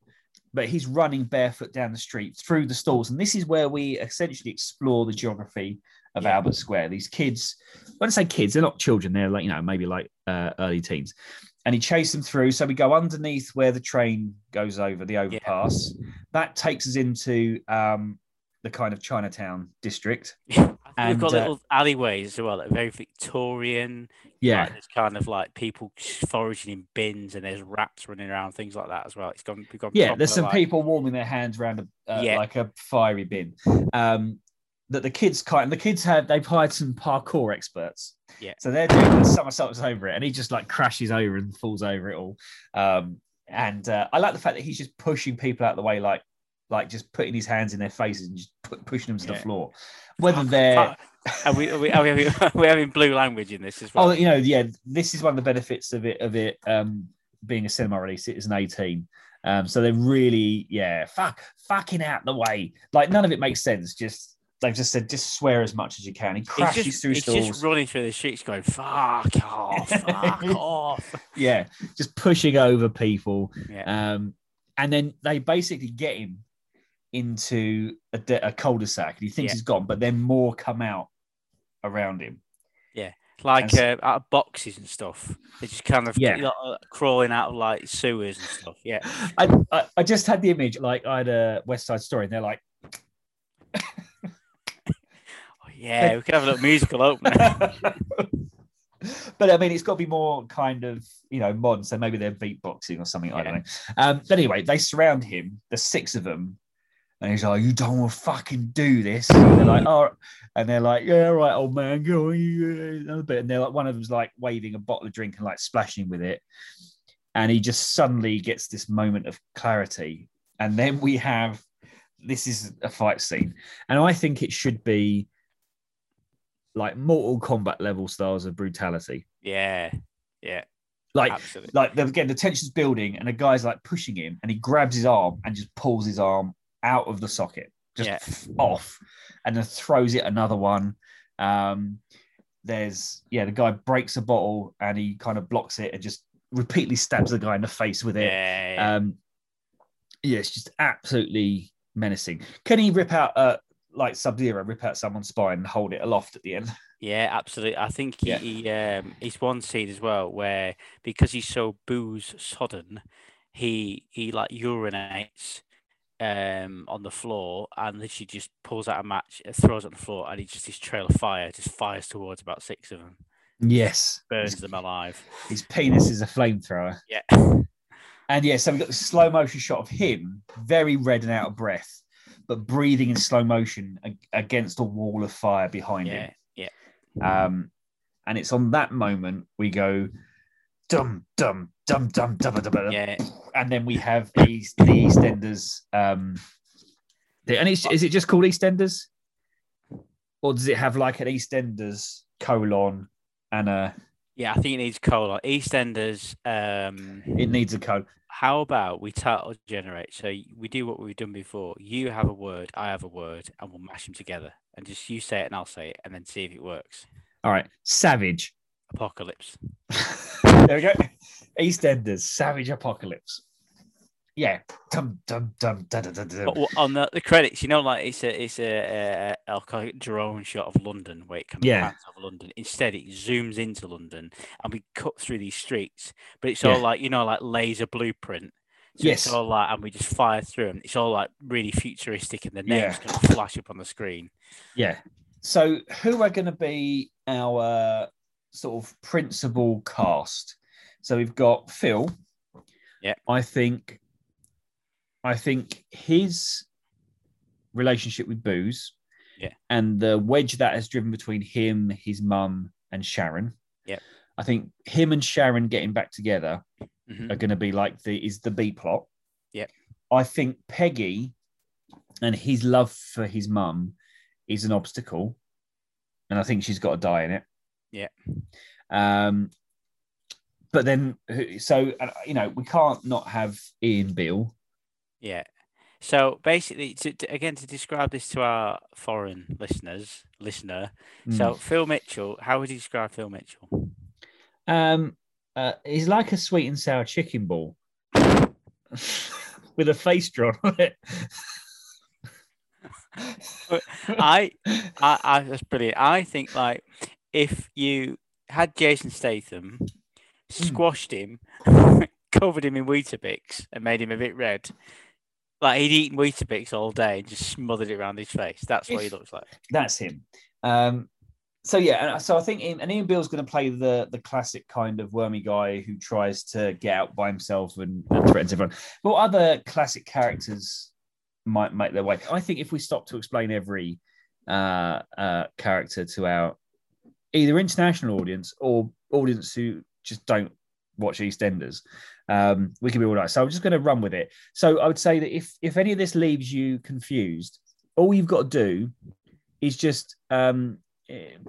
but he's running barefoot down the street through the stalls, and this is where we essentially explore the geography of Yeah. Albert Square. These kids, when I say kids, they're not children. They're like you know maybe like uh, early teens and he chased them through. So we go underneath where the train goes over the overpass. That takes us into um, the kind of Chinatown district. [laughs] We've And, got uh, little alleyways as well, like very Victorian. Yeah, Like, there's kind of like people foraging in bins, and there's rats running around, things like that as well. It's gone. We've gone yeah. There's some like- people warming their hands around a uh, Yeah. like a fiery bin. Um, that the kids kind the kids had they've hired some parkour experts. Yeah. So they're doing the somersaults over it, and he just like crashes over and falls over it all. Um, and uh, I like the fact that he's just pushing people out of the way, like like just putting his hands in their faces and just pu- pushing them to the floor. Whether they're. Are we, are we, are we, having, [laughs] we're having blue language in this as well. Oh, you know, yeah. This is one of the benefits of it of it um, being a cinema release. It is an eighteen, um, so they're really, yeah, fuck, fucking out the way. Like none of it makes sense. Just they've just said, just swear as much as you can. He He's crashes just, through he's stalls. just running through the streets going, fuck off, [laughs] fuck off. yeah, just pushing over people. Yeah. Um, and then they basically get him into a, de- a cul-de-sac, and he thinks Yeah. he's gone, but then more come out around him. Yeah, like uh, out of boxes and stuff. They're just kind of Yeah. you know, uh, crawling out of like sewers and stuff. Yeah. I, I, I just had the image like I had a West Side Story, and they're like. Yeah, we could have a little musical opener. [laughs] but I mean, it's got to be more kind of you know modern. So maybe they're beatboxing or something. I don't know. Um, but anyway, they surround him. There's six of them, and he's like, "You don't want to fucking do this." And they're like, "Oh," and they're like, "Yeah, all right, old man, go on, you, uh," another bit." And they're like, one of them's like waving a bottle of drink and like splashing with it, and he just suddenly gets this moment of clarity, and then we have this is a fight scene, and I think it should be like Mortal Kombat level styles of brutality. yeah. Yeah. Like, absolutely. like the- again, the tension's building, and a guy's like pushing him, and he grabs his arm and just pulls his arm out of the socket, just Yeah. off, and then throws it another one. Um, there's yeah, the guy breaks a bottle and he kind of blocks it and just repeatedly stabs the guy in the face with it. Yeah. yeah. Um, yeah, it's just absolutely menacing. Can he rip out uh like Sub Zero, rip out someone's spine and hold it aloft at the end? Yeah, absolutely. I think he, Yeah. he um he's one scene as well where because he's so booze sodden, he he like urinates um on the floor and then she just pulls out a match, uh, throws it on the floor, and he just this trail of fire just fires towards about six of them, Yes, burns them alive. his penis is a flamethrower. Yeah. [laughs] And yeah, so we've got the slow motion shot of him, very red and out of breath, but breathing in slow motion against a wall of fire behind Yeah. him. Yeah. Um, and it's on that moment we go dum dum dum dum dum dum, dum Yeah. and then we have East, the EastEnders. Um, the- and it's, is it just called EastEnders, or does it have like an EastEnders colon and a? Yeah, I think it needs colon. EastEnders. Um, It needs a colon. how about we title generate? So we do what we've done before. You have a word, I have a word, and we'll mash them together. And just you say it and I'll say it, and then see if it works. All right, Savage. Apocalypse. [laughs] there we go. EastEnders, Savage Apocalypse. Yeah. Dum dum dum da da da da. But w- on the, the credits, you know, like it's a it's a, a, call drone shot of London where it of Yeah. over London. Instead, it zooms into London and we cut through these streets. But it's Yeah. all like you know, like laser blueprint. So Yes. it's all like, and we just fire through them. It's all like really futuristic, and the names Yeah. kind of flash up on the screen. Yeah. So who are going to be our sort of principal cast? So we've got Phil. Yeah. I think I think his relationship with Booze Yeah. and the wedge that has driven between him, his mum, and Sharon. Yeah. I think him and Sharon getting back together Mhm. are going to be like the is the B plot. Yeah. I think Peggy and his love for his mum is an obstacle, and I think she's got to die in it. Yeah. Um, but then, so you know, we can't not have Ian Beale. Yeah. So basically, to, to, again, to describe this to our foreign listeners, listener. Mm. So Phil Mitchell, how would you describe Phil Mitchell? Um, uh, he's like a sweet and sour chicken ball [laughs] with a face drawn on it. [laughs] I, I, I, that's brilliant. I think like if you had Jason Statham, squashed him, [laughs] covered him in Weetabix, and made him a bit red, like he'd eaten Weetabix all day and just smothered it around his face. That's what he looks like. That's him. Um, so yeah, and so I think Ian, and Ian Beale's going to play the the classic kind of wormy guy who tries to get out by himself and, and threatens everyone. What other classic characters might make their way? I think if we stop to explain every uh, uh, character to our either international audience or audience who just don't watch EastEnders, um, we can be all right. So I'm just going to run with it. So I would say that if if any of this leaves you confused, all you've got to do is just um,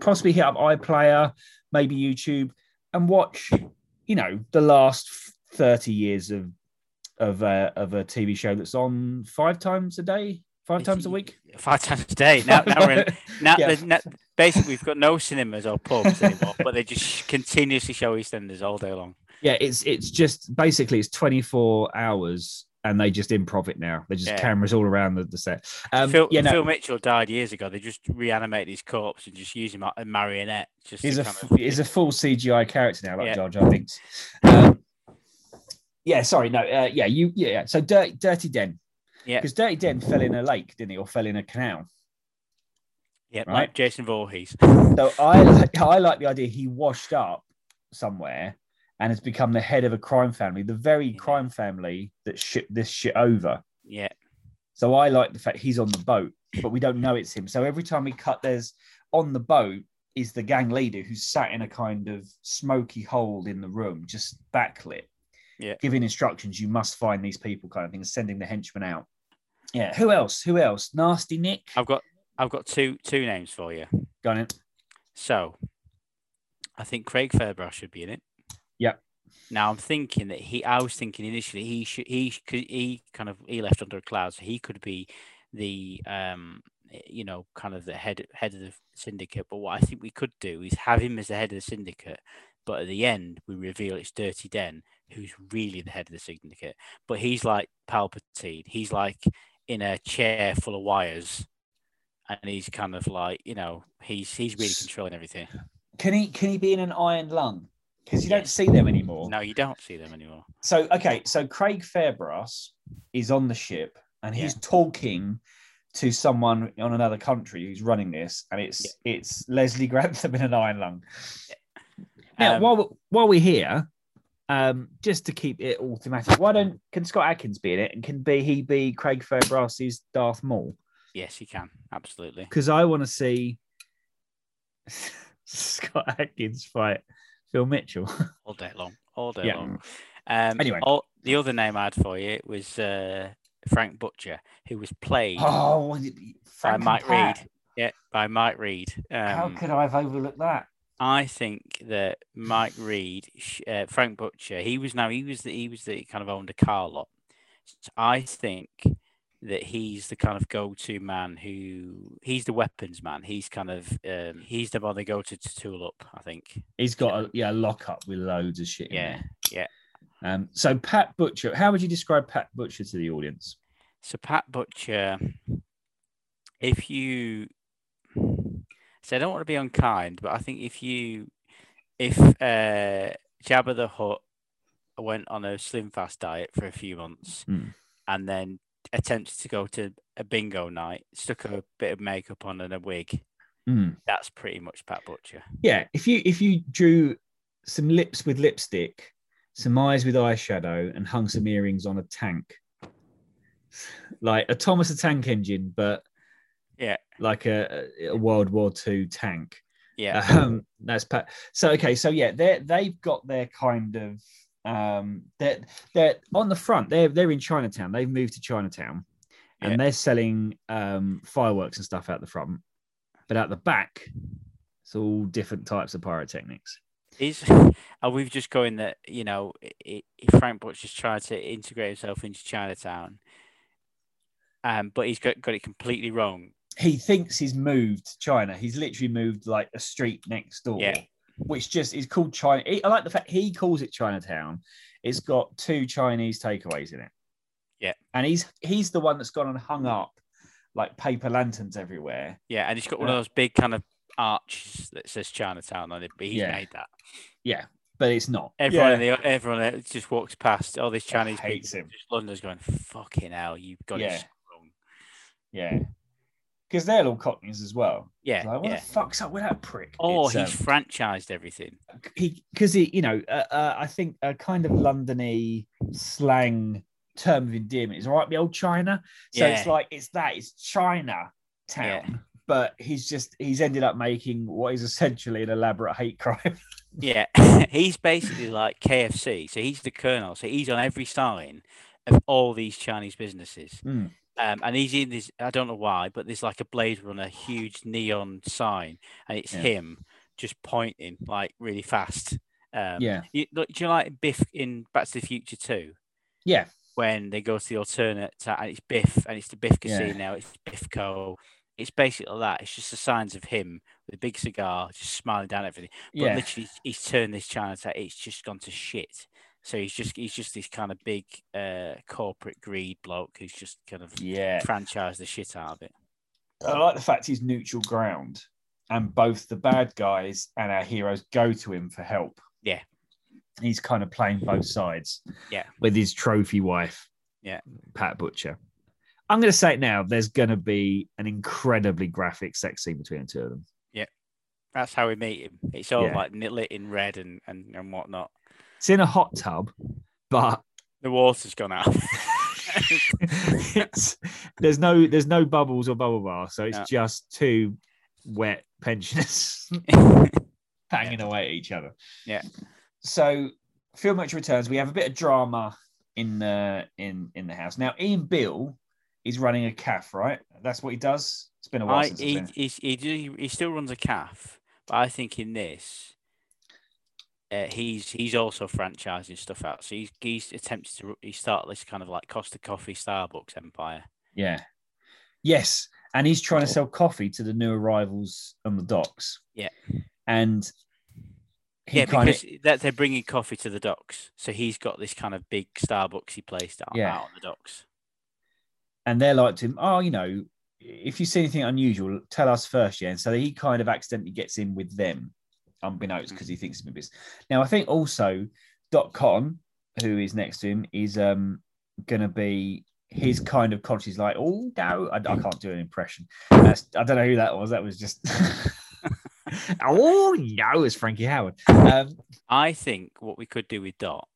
possibly hit up iPlayer, maybe YouTube, and watch, you know, the last thirty years of of uh, of a TV show that's on five times a day, five times a week. Five times a day. Now, now we're in, [laughs] now, Yeah. now- basically we've got no cinemas or pubs anymore, but they just continuously show EastEnders all day long. Yeah, it's it's just basically it's twenty four hours, and they just improv it now. They just Yeah. cameras all around the, the set. Um, Phil, yeah, no, Phil Mitchell died years ago. They just reanimate his corpse and just use him as a marionette. Just he's a kind of- he's a full CGI character now, like Yeah. Jar Jar Binks. Um, yeah, sorry, no, uh, yeah, you, yeah, yeah. So Dirty, Dirty Den, Yeah. because Dirty Den fell in a lake, didn't he, or fell in a canal? yeah, right. like Jason Voorhees. So I, [laughs] I like the idea he washed up somewhere and has become the head of a crime family, the very Yeah. crime family that shipped this shit over. Yeah, So I like the fact he's on the boat, but we don't know it's him. So every time we cut, there's on the boat is the gang leader who's sat in a kind of smoky hole in the room, just backlit, Yeah. giving instructions. You must find these people, kind of thing, sending the henchmen out. Yeah. Who else? Who else? Nasty Nick. I've got I've got two two names for you. Go on in. So, I think Craig Fairbrass should be in it. Now I'm thinking that he. I was thinking initially he should he could he kind of he left under a cloud, so he could be the um you know kind of the head head of the syndicate. But what I think we could do is have him as the head of the syndicate, but at the end we reveal it's Dirty Den who's really the head of the syndicate. But he's like Palpatine. He's like in a chair full of wires. And he's kind of like, you know, he's he's really controlling everything. Can he can he be in an iron lung? Because you don't see them anymore. No, you don't see them anymore. So okay, so Craig Fairbrass is on the ship and he's talking to someone on another country who's running this, and it's it's Leslie Grantham in an iron lung. Now, Um, while while we're here, um, just to keep it all thematic, why don't can Scott Adkins be in it, and can be he be Craig Fairbrass's Darth Maul? Yes, he can absolutely. Because I want to see [laughs] Scott Adkins fight Phil Mitchell. [laughs] all day long, all day Yeah. long. Um, Anyway. all, the other name I had for you was uh, Frank Butcher, who was played oh, was it by Frank and Mike Pat? Reid. Yeah, by Mike Reid. How Um, could I have overlooked that? I think that Mike Reid, uh, Frank Butcher, he was now he was the he was the kind of owned a car lot. So I think that he's the kind of go-to man who he's the weapons man. He's kind of um, he's the one they go to to tool up. I think. He's got a yeah lock up with loads of shit. in Yeah, there. Um. So Pat Butcher, how would you describe Pat Butcher to the audience? So Pat Butcher, if you, so I don't want to be unkind, but I think if you, if uh, Jabba the Hutt went on a slim fast diet for a few months, Hmm. and then attempted to go to a bingo night, stuck a bit of makeup on and a wig, Mm. that's pretty much Pat Butcher. Yeah. If you if you drew some lips with lipstick, some eyes with eyeshadow, and hung some earrings on a tank, like a Thomas the Tank Engine, but Yeah. like a, a World War II tank. Yeah, Um, that's Pat. So okay, so yeah, they they've got their kind of um, they're they're on the front. They're they're in Chinatown. They've moved to Chinatown, and Yeah. they're selling um, fireworks and stuff out the front. But at the back, it's all different types of pyrotechnics. Is [laughs] are we just going that you know i i Frank Butch just trying to integrate himself into Chinatown, um, but he's got, got it completely wrong. He thinks he's moved to China. He's literally moved like a street next door, Yeah. Which just is called China. I like the fact he calls it Chinatown. It's got two Chinese takeaways in it. Yeah. and he's he's the one that's gone and hung up like paper lanterns everywhere. Yeah, and he's got one uh, of those big kind of arches that says Chinatown on it, but he's Yeah. made that. Yeah, but it's not. Everyone, yeah. in the, everyone just walks past all these Chinese hates people. him. Just London's going, fucking hell, you've got Yeah. it wrong. yeah, because they're all Cockneys as well. Yeah, like, what yeah. the fuck's up with that prick? Oh, It's, he's um, franchised everything. he because he you know uh, uh, I think a kind of Londony slang term of endearment is all right. The old China, so it's like it's that it's China town, but he's just he's ended up making what is essentially an elaborate hate crime. [laughs] Yeah, [laughs] he's basically like KFC. So he's the colonel. So he's on every sign of all these Chinese businesses. Mm. Um, and he's in this, I don't know why, but there's like a Blade Runner huge neon sign, and it's Yeah. him just pointing like really fast. Um, yeah, you, look, do you like Biff in Back to the Future too? yeah, when they go to the alternate and it's Biff and it's the Biff Casino, Yeah. It's Biff Co. It's basically that. It's just the signs of him with a big cigar, just smiling down at everything. But yeah, literally, he's turned this Chinatown. It's just gone to shit. So he's just he's just this kind of big uh, corporate greed bloke who's just kind of yeah. franchised the shit out of it. I like the fact he's neutral ground, and both the bad guys and our heroes go to him for help. Yeah. he's kind of playing both sides. Yeah. with his trophy wife. Yeah. Pat Butcher. I'm going to say it now. There's going to be an incredibly graphic sex scene between the two of them. Yeah, that's how we meet him. It's all Yeah. like lit in red and, and, and whatnot. It's in a hot tub, but The water's gone out. [laughs] there's no there's no bubbles or bubble bar, so it's No. just two wet pensioners [laughs] banging away at each other. Yeah. So Phil Much returns. We have a bit of drama in the in in the house now. Ian Beale is running a calf, right? That's what he does. It's been a while I, he, it. he, he still runs a calf, but I think in this, uh, he's he's also franchising stuff out. So he's he's attempted to he start this kind of like Costa Coffee Starbucks empire. Yeah. Yes, and he's trying to sell coffee to the new arrivals on the docks. Yeah. and yeah, because that they're bringing coffee to the docks, so he's got this kind of big Starbucksy place down Yeah. out on the docks. and they're like to him, oh, you know, if you see anything unusual, tell us first, yeah. And so he kind of accidentally gets in with them, unbeknownst, because he thinks it's business. Now, I think also Dot Con, who is next to him, is um going to be his kind of conscious, like, oh no, I, I can't do an impression. That's, I don't know who that was. That was just. [laughs] oh no, it's Frankie Howerd. Um, I think what we could do with Dot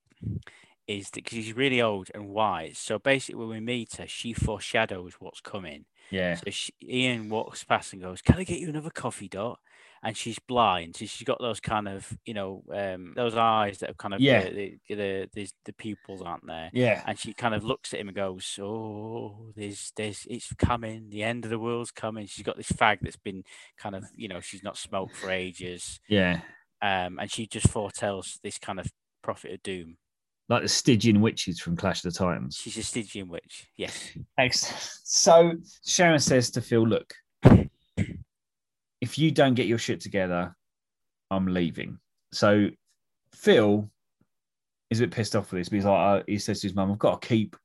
is that because she's really old and wise. So basically, when we meet her, she foreshadows what's coming. yeah, So she, Ian walks past and goes, "Can I get you another coffee, Dot?" And she's blind, so she's got those kind of, you know, um, those eyes that are kind of, Yeah. the, the, the, the, the pupils aren't there. yeah, And she kind of looks at him and goes, "Oh, there's, there's, it's coming. The end of the world's coming." She's got this fag that's been kind of, you know, she's not smoked for ages, yeah. um, and she just foretells this kind of prophet of doom. Like the Stygian witches from Clash of the Titans. She's a Stygian witch. Yes. Excellent. So Sharon says to Phil, look, if you don't get your shit together, I'm leaving. So Phil is a bit pissed off with this, he's like, uh, he says to his mum, I've got to keep,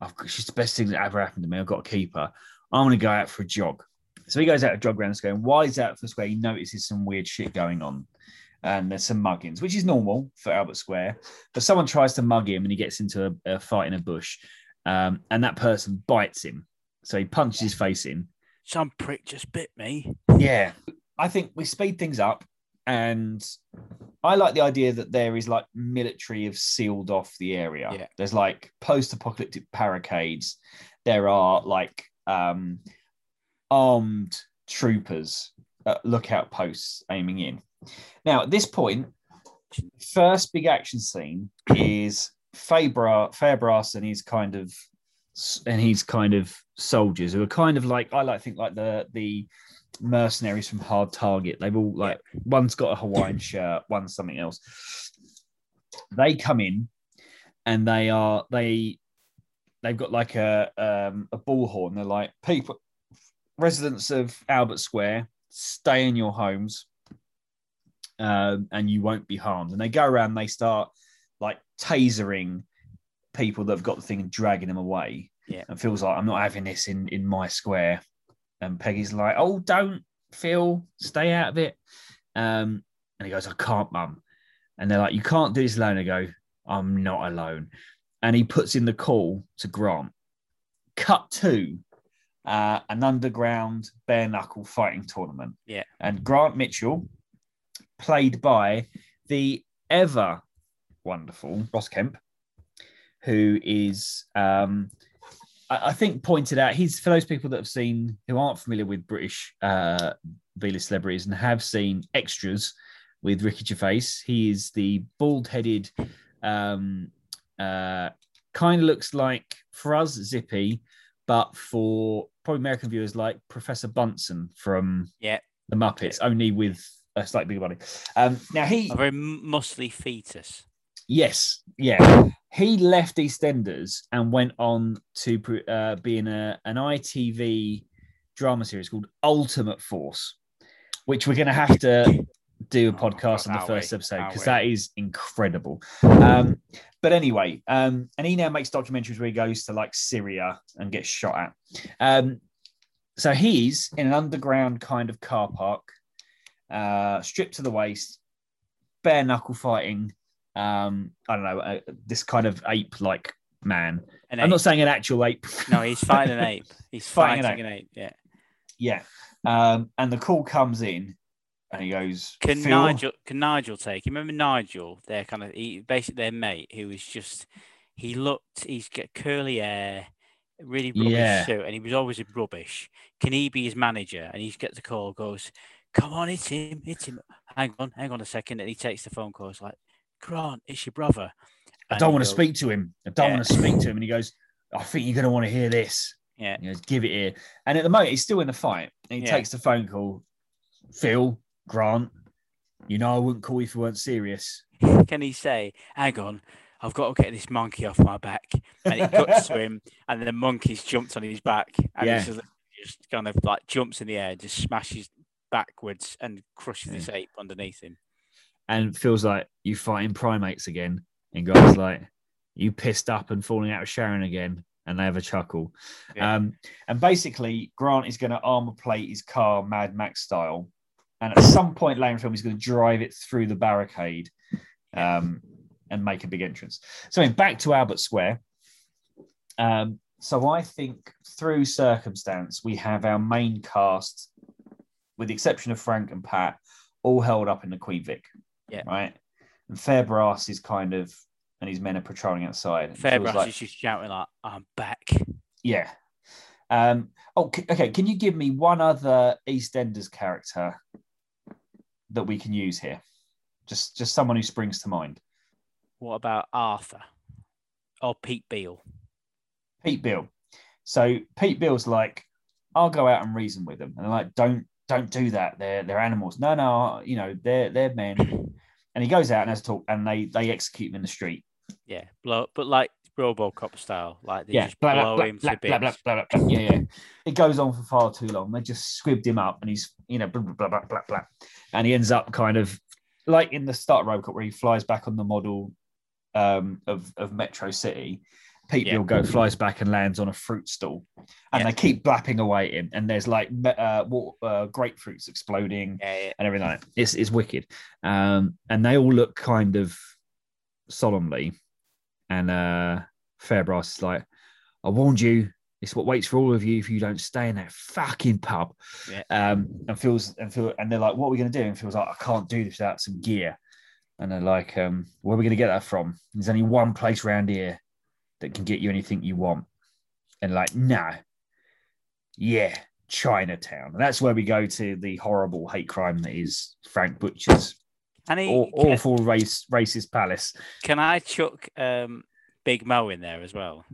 I've she's the best thing that ever happened to me. I've got to keep her. I'm going to go out for a jog. So he goes out a jog around the square. And while out for the square, he notices some weird shit going on. And there's some muggings, which is normal for Albert Square. But someone tries to mug him and he gets into a, a fight in a bush. Um, and that person bites him. So he punches his face in. Some prick just bit me. Yeah. I think we speed things up. And I like the idea that there is like military have sealed off the area. Yeah. There's like post apocalyptic barricades. There are like um, armed troopers at lookout posts aiming in. Now, at this point, first big action scene is Fabra, Fairbrass and his kind of and he's kind of soldiers who are kind of like I like think like the the mercenaries from Hard Target. They've all like one's got a Hawaiian [clears throat] shirt, one's something else. They come in and they are they they've got like a um, a bullhorn. They're like people residents of Albert Square, stay in your homes, um, and you won't be harmed. And they go around, they start like tasering people that have got the thing and dragging them away. Yeah. And feels like I'm not having this in in my square. And Peggy's like, "Oh, don't Phil, stay out of it." Um, and he goes, "I can't, mum." And they're like, "You can't do this alone." I go, "I'm not alone." And he puts in the call to Grant. Cut to uh, an underground bare knuckle fighting tournament. Yeah. And Grant Mitchell, played by the ever wonderful Ross Kemp, who is, um, I, I think, pointed out. He's for those people that have seen who aren't familiar with British uh, B-list celebrities and have seen extras with Ricky Gervais. He is the bald-headed, um, uh, kind of looks like for us Zippy, but for probably American viewers like Professor Bunsen from Yeah. the Muppets, only with a slightly bigger body. Um, now he A very muscly fetus. Yes, yeah. He left EastEnders and went on to uh, be in a, an ITV drama series called Ultimate Force, which we're going to have to do a Oh, podcast on the first we? episode because that is incredible. Um, but anyway, um, and he now makes documentaries where he goes to like Syria and gets shot at. Um, so he's in an underground kind of car park, uh, stripped to the waist, bare knuckle fighting. Um, I don't know, uh, this kind of ape like man. An I'm ape. not saying an actual ape. No, he's [laughs] fighting an ape. He's Fighting fighting, an an ape. Yeah. yeah. Um, and the call comes in and he goes, Can "Phil?" Nigel? Can Nigel take? You remember Nigel? Their kind of he, basically their mate, who was just he looked. He's got curly hair, really rubbish Yeah. suit, and he was always rubbish. Can he be his manager? And he gets the call, goes, "Come on, it's him, it's him." Hang on, hang on a second, and he takes the phone call. It's like, Grant, it's your brother. I don't want to speak to him. I don't Yeah. want to speak to him. And he goes, I think you're going to want to hear this. Yeah, He goes, give it here. And at the moment, he's still in the fight. And he Yeah. takes the phone call. Phil, Grant, you know I wouldn't call you if you weren't serious. [laughs] can he say, "Hang on, I've got to get this monkey off my back"? And he cuts to him, [laughs] and then the monkey's jumped on his back, and Yeah. he just, just kind of like jumps in the air, just smashes backwards, and crushes this ape underneath him. And feels like you fighting primates again. And Grant's like, you pissed up and falling out of Sharon again. And they have a chuckle. Yeah. Um, and basically, Grant is going to armor plate his car Mad Max style. And at some point later in film, he's going to drive it through the barricade um, and make a big entrance. So, back to Albert Square. Um, so, I think through circumstance, we have our main cast, with the exception of Frank and Pat, all held up in the Queen Vic. Yeah. Right. And Fairbrass is kind of, and his men are patrolling outside. Fairbrass like- is just shouting like, "I'm back." yeah. Um, oh, okay. Can you give me one other EastEnders character that we can use here? Just, just someone who springs to mind. What about Arthur or Pete Beale? Pete Beale. So Pete Beale's like, I'll go out and reason with them, and they're like, don't, don't do that. They're, they're animals. No, no, you know, they're, they're men. [clears throat] And he goes out and has a talk, and they, they execute him in the street. Yeah, blow, but like RoboCop style, like they yeah, just blah, blow blah, him blah, to blah, bits. blah, blah. Yeah, yeah. It goes on for far too long. They just squibbed him up, and he's you know blah blah blah blah blah, blah. and he ends up kind of like in the start of Robocop where he flies back on the model um, of of Metro City. Pete Yeah. Flies back and lands on a fruit stall, and Yeah. they keep blapping away at him. And there's like uh, water, uh, grapefruits exploding Yeah, and everything like that. It's, it's wicked. Um, and they all look kind of solemnly. And uh, Fairbrass is like, I warned you. It's what waits for all of you if you don't stay in that fucking pub. Um, and feels and feel and they're like, what are we gonna do? And feels like I can't do this without some gear. And they're like, um, where are we gonna get that from? There's only one place around here that can get you anything you want. And like, no, yeah, Chinatown. And that's where we go to the horrible hate crime that is Frank Butcher's And he, aw- can, awful race racist palace. can I chuck um, Big Mo in there as well?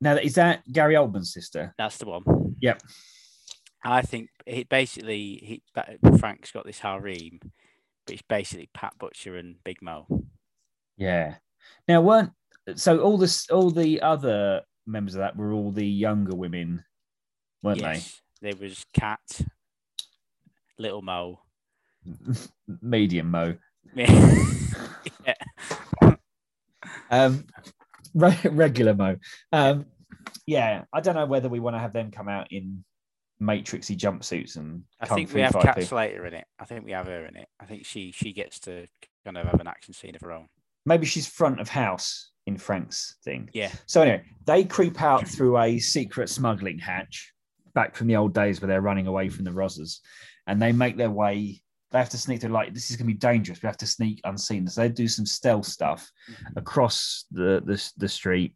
Now, is that Gary Oldman's sister? That's the one. Yep. I think he basically he Frank's got this harem, but it's basically Pat Butcher and Big Mo. Yeah. Now weren't so all this all the other members of that were all the younger women, weren't yes, there was Cat, Little Mo. [laughs] Medium Mo. [laughs] yeah. Um, re- regular Mo. Um, yeah, I don't know whether we want to have them come out in matrixy jumpsuits and I think we have Cat. Slater in it. I think we have her in it. I think she she gets to kind of have an action scene of her own. Maybe she's front of house in Frank's thing. Yeah. So anyway, they creep out through a secret smuggling hatch back from the old days where they're running away from the Rozzers, and they make their way. They have to sneak through. Like this is going to be dangerous. We have to sneak unseen. So they do some stealth stuff mm-hmm. across the the, the street,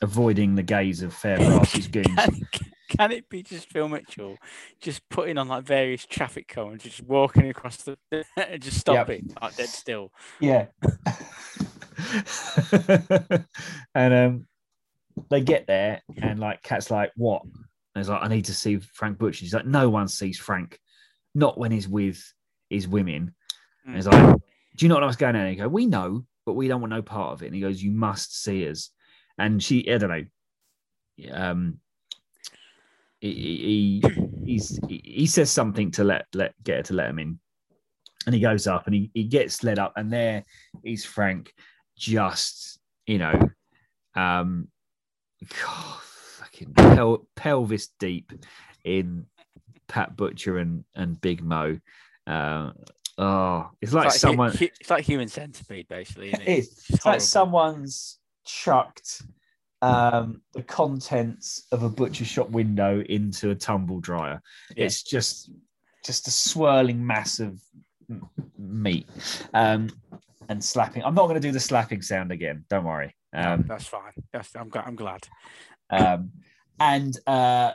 avoiding the gaze of Fairbrass's [laughs] goons. Can, can it be just Phil Mitchell just putting on like various traffic cones, just walking across the [laughs] and just stopping like dead still? Yeah. [laughs] [laughs] and um, they get there, and like Cat's like, "What?" And he's like, "I need to see Frank Butcher." He's like, "No one sees Frank, not when he's with his women." And he's like, "Do you not know what's going on?" And he goes, "We know, but we don't want no part of it." And he goes, "You must see us." And she, I don't know. Um, he, he he says something to let let get her to let him in, and he goes up and he, he gets led up, and there is Frank, just you know, um, God, fucking pel- pelvis deep in Pat Butcher and and Big Mo. Uh, oh, it's like, hu- someone. hu- it's like human centipede, basically. Isn't it? It is. It's It's like someone's chucked um, the contents of a butcher shop window into a tumble dryer. Yeah. It's just just a swirling mass of meat um, and slapping. I'm not going to do the slapping sound again. Don't worry. Um, that's fine. That's, I'm glad. I'm glad. um, and uh,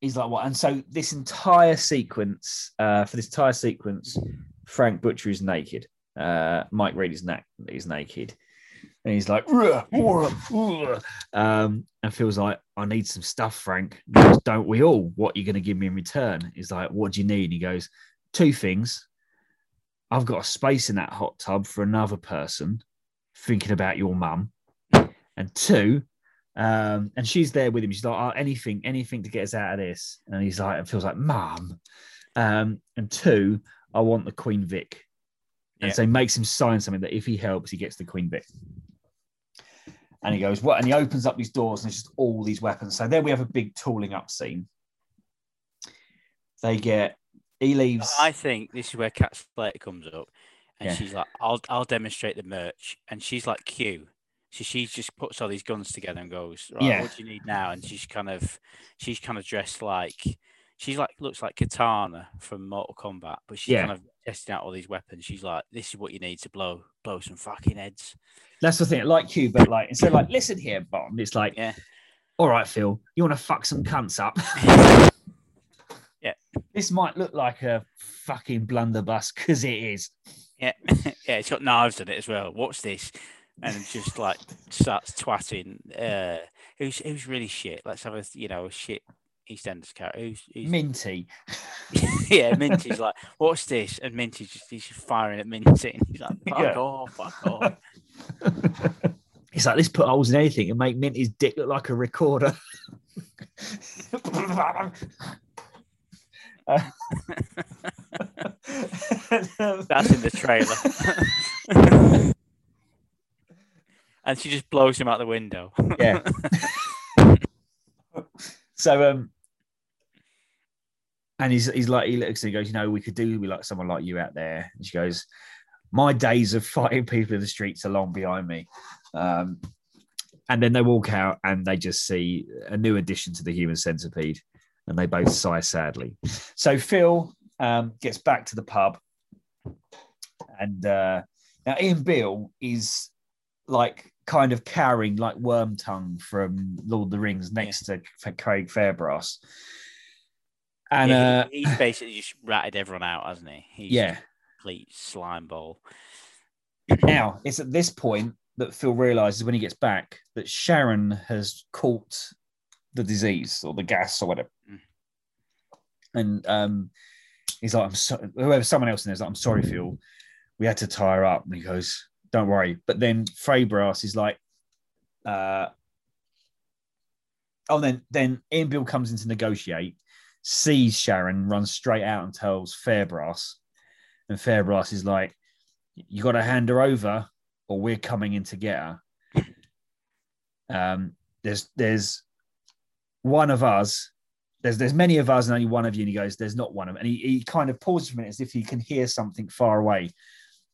he's like, "What?" And so this entire sequence, uh, for this entire sequence, Frank Butcher is naked. Uh, Mike Reid is, na- is naked, and he's like, "Ruh, ruh, ruh," um, and feels like, "I need some stuff, Frank." Goes, Don't we all? What are you going to give me in return? He's like, "What do you need?" He goes, two things. I've got a space in that hot tub for another person, thinking about your mum, and two, Um, and she's there with him. She's like, oh, anything, anything to get us out of this. And he's like, it feels like, Mum. Um, and two, I want the Queen Vic. And Yeah. so he makes him sign something that if he helps, he gets the Queen Vic. And he goes, What? And he opens up these doors and there's just all these weapons. So there we have a big tooling up scene. They get, he leaves. I think this is where Cat Slater comes up, and Yeah. she's like, "I'll I'll demonstrate the merch," and she's like Q. So she just puts all these guns together and goes, "Right, Yeah. what do you need now?" And she's kind of, she's kind of dressed like, she's like looks like Kitana from Mortal Kombat, but she's Yeah. kind of testing out all these weapons. She's like, "This is what you need to blow blow some fucking heads." That's the thing, like you, but like, instead of like, listen here, Bond, it's like, Yeah. all right, Phil, you want to fuck some cunts up? [laughs] [laughs] Yeah. This might look like a fucking blunderbuss because it is. Yeah, [laughs] yeah, it's got knives in it as well. What's this? And just like starts twatting. Uh, who's who's really shit? Let's have a you know a shit EastEnders character. Who's, who's Minty. [laughs] yeah, Minty's like, what's this? And Minty's just he's just firing at Minty. And [laughs] he's like, fuck Yeah. off, fuck off. It's like, let's put holes in anything and make Minty's dick look like a recorder. That's in the trailer. [laughs] and she just blows him out the window. yeah. [laughs] so um and he's he's like he looks and he goes, you know, we could do with like someone like you out there. And she goes, My days of fighting people in the streets are long behind me. Um and then they walk out and they just see a new addition to the human centipede and they both sigh sadly. So Phil um, gets back to the pub and uh, now Ian Beale is like kind of carrying like worm tongue from Lord of the Rings next to Craig Fairbrass. And Yeah, uh, he's basically just ratted everyone out, hasn't he? He's yeah, a complete slime ball. now it's at this point that Phil realizes when he gets back that Sharon has caught the disease or the gas or whatever. Mm. and um, he's like, "I'm so whoever someone else in there's like, I'm sorry, Phil, we had to tie her up." And he goes, "Don't worry." But then Fairbrass is like, uh, "Oh, then then Ian Beale comes in to negotiate, sees Sharon, runs straight out and tells Fairbrass, and Fairbrass is like, "You got to hand her over, or we're coming in to get her." Um, there's there's one of us. There's there's many of us and only one of you. And he goes, "There's not one of." them. And he, he kind of pauses for a minute as if he can hear something far away.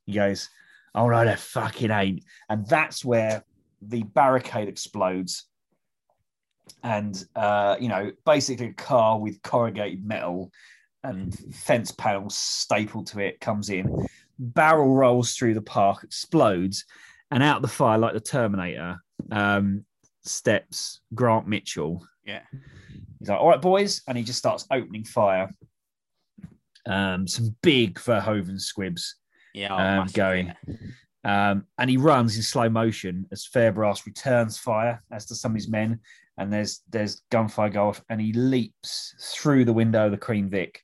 He goes, "Oh no, there fucking ain't." And that's where the barricade explodes. And uh, you know, basically a car with corrugated metal and fence panels stapled to it comes in, barrel rolls through the park, explodes, and out the fire like the Terminator um, steps Grant Mitchell. Yeah. He's like, all right, boys. And he just starts opening fire. Um, some big Verhoeven squibs Yeah. oh, um, going. Um, and he runs in slow motion as Fairbrass returns fire, as to some of his men. And there's there's gunfire go off, and he leaps through the window of the Queen Vic.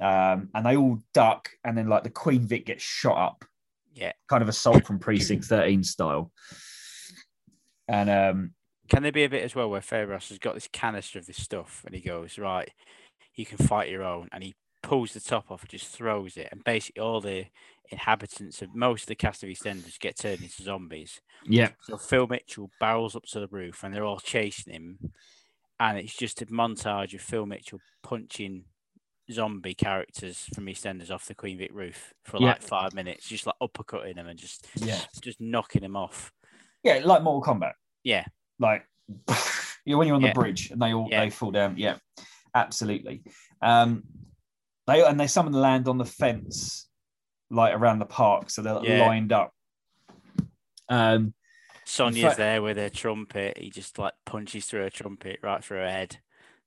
Um, and they all duck, and then like the Queen Vic gets shot up, Yeah. kind of assault from Precinct 13 style. And um, Can there be a bit as well where Fairbrass has got this canister of this stuff and he goes, right, you can fight your own. And he pulls the top off and just throws it. And basically, all the inhabitants of most of the cast of EastEnders get turned into zombies. yeah, So Phil Mitchell barrels up to the roof and they're all chasing him. And it's just a montage of Phil Mitchell punching zombie characters from EastEnders off the Queen Vic roof for Yeah. like five minutes, just like uppercutting them and just yeah, just knocking them off. yeah, like Mortal Kombat. Yeah. Like [laughs] you know, when you're on Yeah. the bridge and they all Yeah. they fall down. Yeah, absolutely. Um, they and they some of them land on the fence, like around the park, so they're Yeah. lined up. Um, Sonia's fact- there with her trumpet. He just like punches through her trumpet right through her head.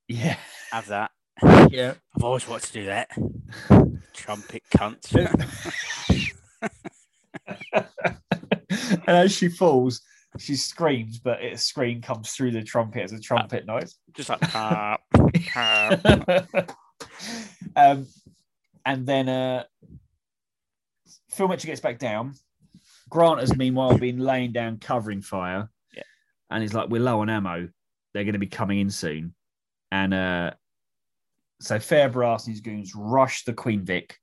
yeah, Have that. [laughs] yeah. I've always wanted to do that. [laughs] Trumpet cunt. and as she falls, she screams, but a scream comes through the trumpet as a trumpet noise. just like "Pop, pop." [laughs] um, and then uh, Phil Mitchell gets back down. Grant has meanwhile been laying down covering fire. Yeah. And he's like, We're low on ammo. They're going to be coming in soon. And uh, so Fairbrass and his goons rush the Queen Vic.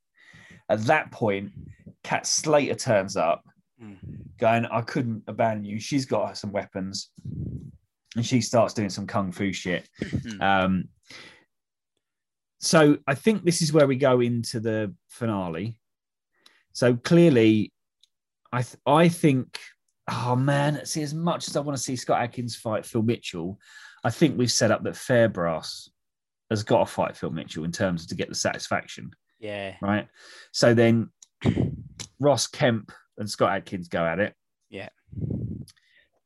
At that point, Cat Slater turns up. Going, I couldn't abandon you. She's got some weapons. And she starts doing some kung fu shit. Mm. Um, so I think this is where we go into the finale. So clearly, I th- I think, oh man, see, as much as I want to see Scott Adkins fight Phil Mitchell, I think we've set up that Fairbrass has got to fight Phil Mitchell in terms of to get the satisfaction, Yeah. right? So then Ross Kemp and Scott Adkins go at it. Yeah.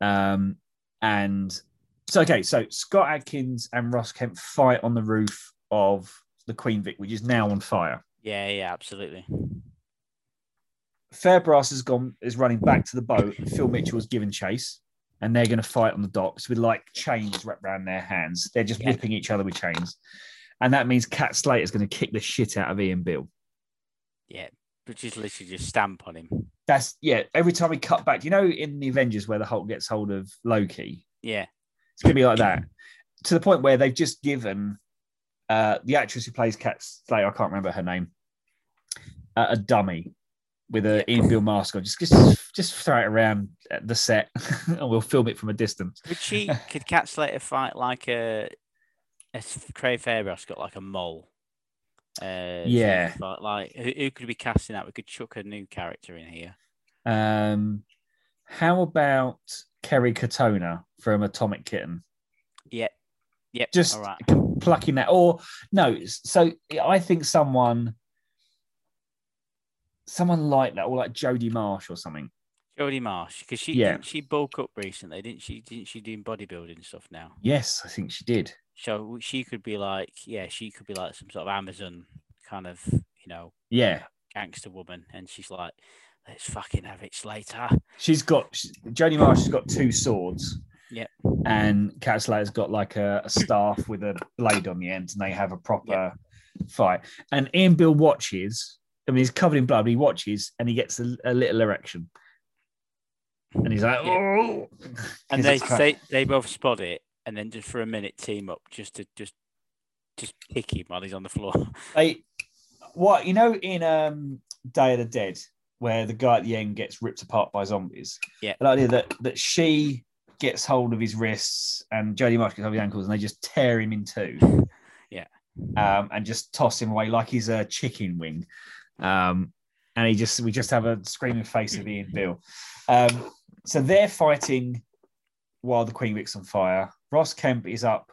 Um, and so okay, so Scott Adkins and Ross Kemp fight on the roof of the Queen Vic, which is now on fire. Yeah. Yeah. Absolutely. Fairbrass has gone is running back to the boat, and Phil Mitchell has given chase, and they're going to fight on the docks with like chains wrapped around their hands. They're just Yeah. whipping each other with chains, and that means Cat Slater is going to kick the shit out of Ian Beale. Yeah. which is literally just stamp on him. That's yeah. Every time we cut back, you know, in the Avengers where the Hulk gets hold of Loki, Yeah. It's to be like that to the point where they've just given uh, the actress who plays Cat Slater, I can't remember her name, uh, a dummy with a Ian Beale mask on. Just, just, just throw it around at the set [laughs] and we'll film it from a distance. Could she? could Cat Slater fight like a? a Craig Fairbrass got like a mole. Uh, Yeah. he'd Like who, who could we cast in that? We could chuck a new character in here. Um, how about Kerry Katona from Atomic Kitten? Yep. Yep. Just all right. plucking that, or no? So I think someone, someone like that, or like Jodie Marsh or something. Jodie Marsh, because she Yeah. didn't she bulk up recently, didn't she? Didn't she doing bodybuilding stuff now? Yes, I think she did. So she could be like, yeah, she could be like some sort of Amazon kind of, you know, Yeah, gangster woman, and she's like, let's fucking have it, Slater. she's got Jodie Marsh has got two swords. Yeah. And Cat Slater's got like a, a staff with a blade on the end, and they have a proper fight. And Ian Beale watches. I mean, he's covered in blood. But he watches and he gets a, a little erection, and he's like, Yeah. "Oh!" And [laughs] they, they they both spot it, and then just for a minute team up just to just just pick him while he's on the floor. [laughs] They, what you know in um Day of the Dead, where the guy at the end gets ripped apart by zombies. Yeah. the idea that that she gets hold of his wrists and Jodie Marsh gets hold of his ankles, and they just tear him in two. [laughs] Yeah. um, and just toss him away like he's a chicken wing. Um, and he just we just have a screaming face of Ian Beale. Um, so they're fighting while the Queen Vic's on fire. Ross Kemp is up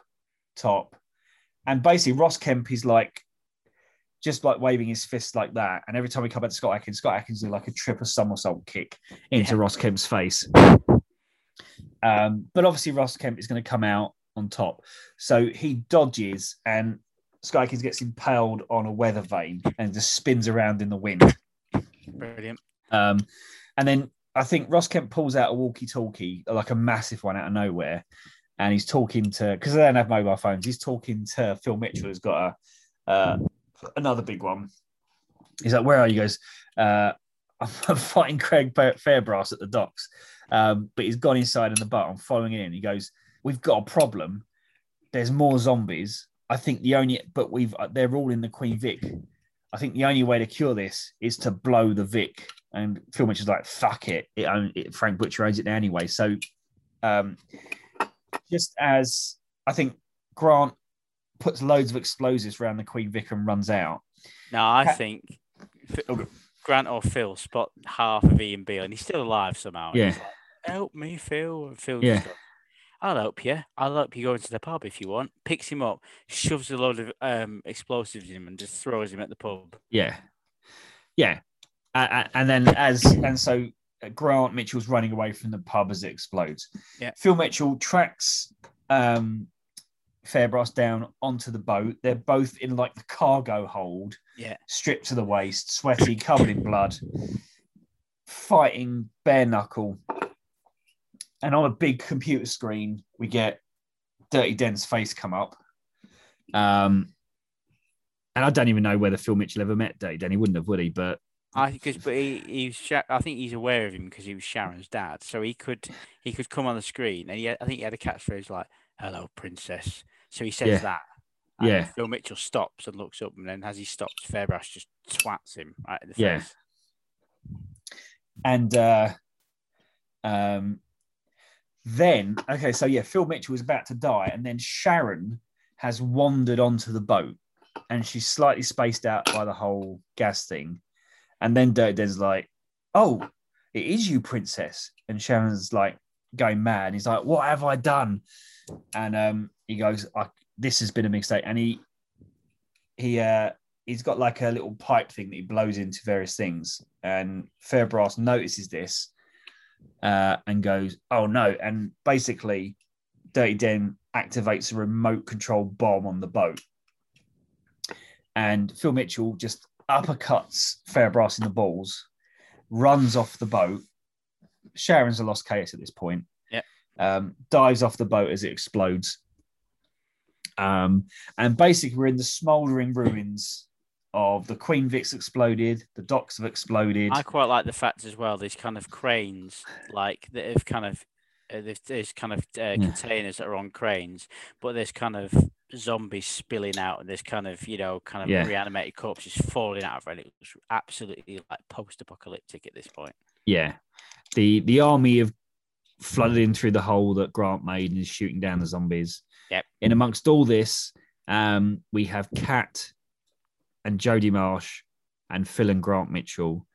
top, and basically Ross Kemp is like just like waving his fist like that. And every time we come back to Scott Adkins, Scott Adkins do like a triple somersault kick into Yeah. Ross Kemp's face. Um, but obviously Ross Kemp is going to come out on top. So he dodges and Scott Adkins gets impaled on a weather vane and just spins around in the wind. Brilliant. Um, and then I think Ross Kemp pulls out a walkie-talkie, like a massive one out of nowhere, and he's talking to because they don't have mobile phones. He's talking to Phil Mitchell, who's got a uh, another big one. He's like, "Where are you guys?" Uh, [laughs] I'm fighting Craig Fairbrass at the docks, um, but he's gone inside in the bar. I'm following it in. He goes, "We've got a problem. There's more zombies. I think the only, but we've they're all in the Queen Vic. I think the only way to cure this is to blow the Vic." And Phil Mitchell's like, "Fuck it, it, it Frank Butcher owns it now anyway." So, um, just as I think Grant puts loads of explosives around the Queen Vic and runs out. No, I think Okay. Grant or Phil spot half of Ian Beale, and he's still alive somehow. Yeah. like, help me, Phil. And Phil Yeah. goes, I'll help you. I'll help you go into the pub if you want. Picks him up, shoves a load of um, explosives in him, and just throws him at the pub. Yeah, yeah, uh, uh, and then as and so uh, Grant Mitchell's running away from the pub as it explodes. Yeah. Phil Mitchell tracks um, Fairbrass down onto the boat. They're both in like the cargo hold. Yeah. stripped to the waist, sweaty, covered in blood, fighting bare knuckle. And on a big computer screen, we get Dirty Den's face come up. Um, and I don't even know whether Phil Mitchell ever met Dirty Den. He wouldn't have, would he? But I because but he, he's Sha- I think he's aware of him because he was Sharon's dad, so he could he could come on the screen and he had, I think he had a catchphrase like "Hello, princess." So he says Yeah. that. and Yeah. Phil Mitchell stops and looks up, and then as he stops, Fairbrass just twats him right in the Yeah. face. and uh, um, then okay, so yeah, Phil Mitchell is about to die, and then Sharon has wandered onto the boat, and she's slightly spaced out by the whole gas thing, and then Dirty Den's like, "Oh, it is you, princess," and Sharon's like going mad. He's like, "What have I done?" And um, he goes, "This has been a mistake," and he he uh he's got like a little pipe thing that he blows into various things. And Fairbrass notices this uh, and goes, "Oh no!" And basically, Dirty Den activates a remote control bomb on the boat, and Phil Mitchell just uppercuts Fairbrass in the balls, runs off the boat. Sharon's a lost case at this point. Yeah. Um, dives off the boat as it explodes. Um, and basically, we're in the smouldering ruins of the Queen Vic's exploded, the docks have exploded. I quite like the fact as well. These kind of cranes, like that have kind of uh, there's, there's kind of uh, containers that are on cranes, but there's kind of zombies spilling out, and this kind of you know kind of Yeah. reanimated corpses falling out of it. It was absolutely like post-apocalyptic at this point. yeah, the the army have flooded in through the hole that Grant made and is shooting down the zombies. Yep. In amongst all this, um, we have Kat and Jodie Marsh and Phil and Grant Mitchell.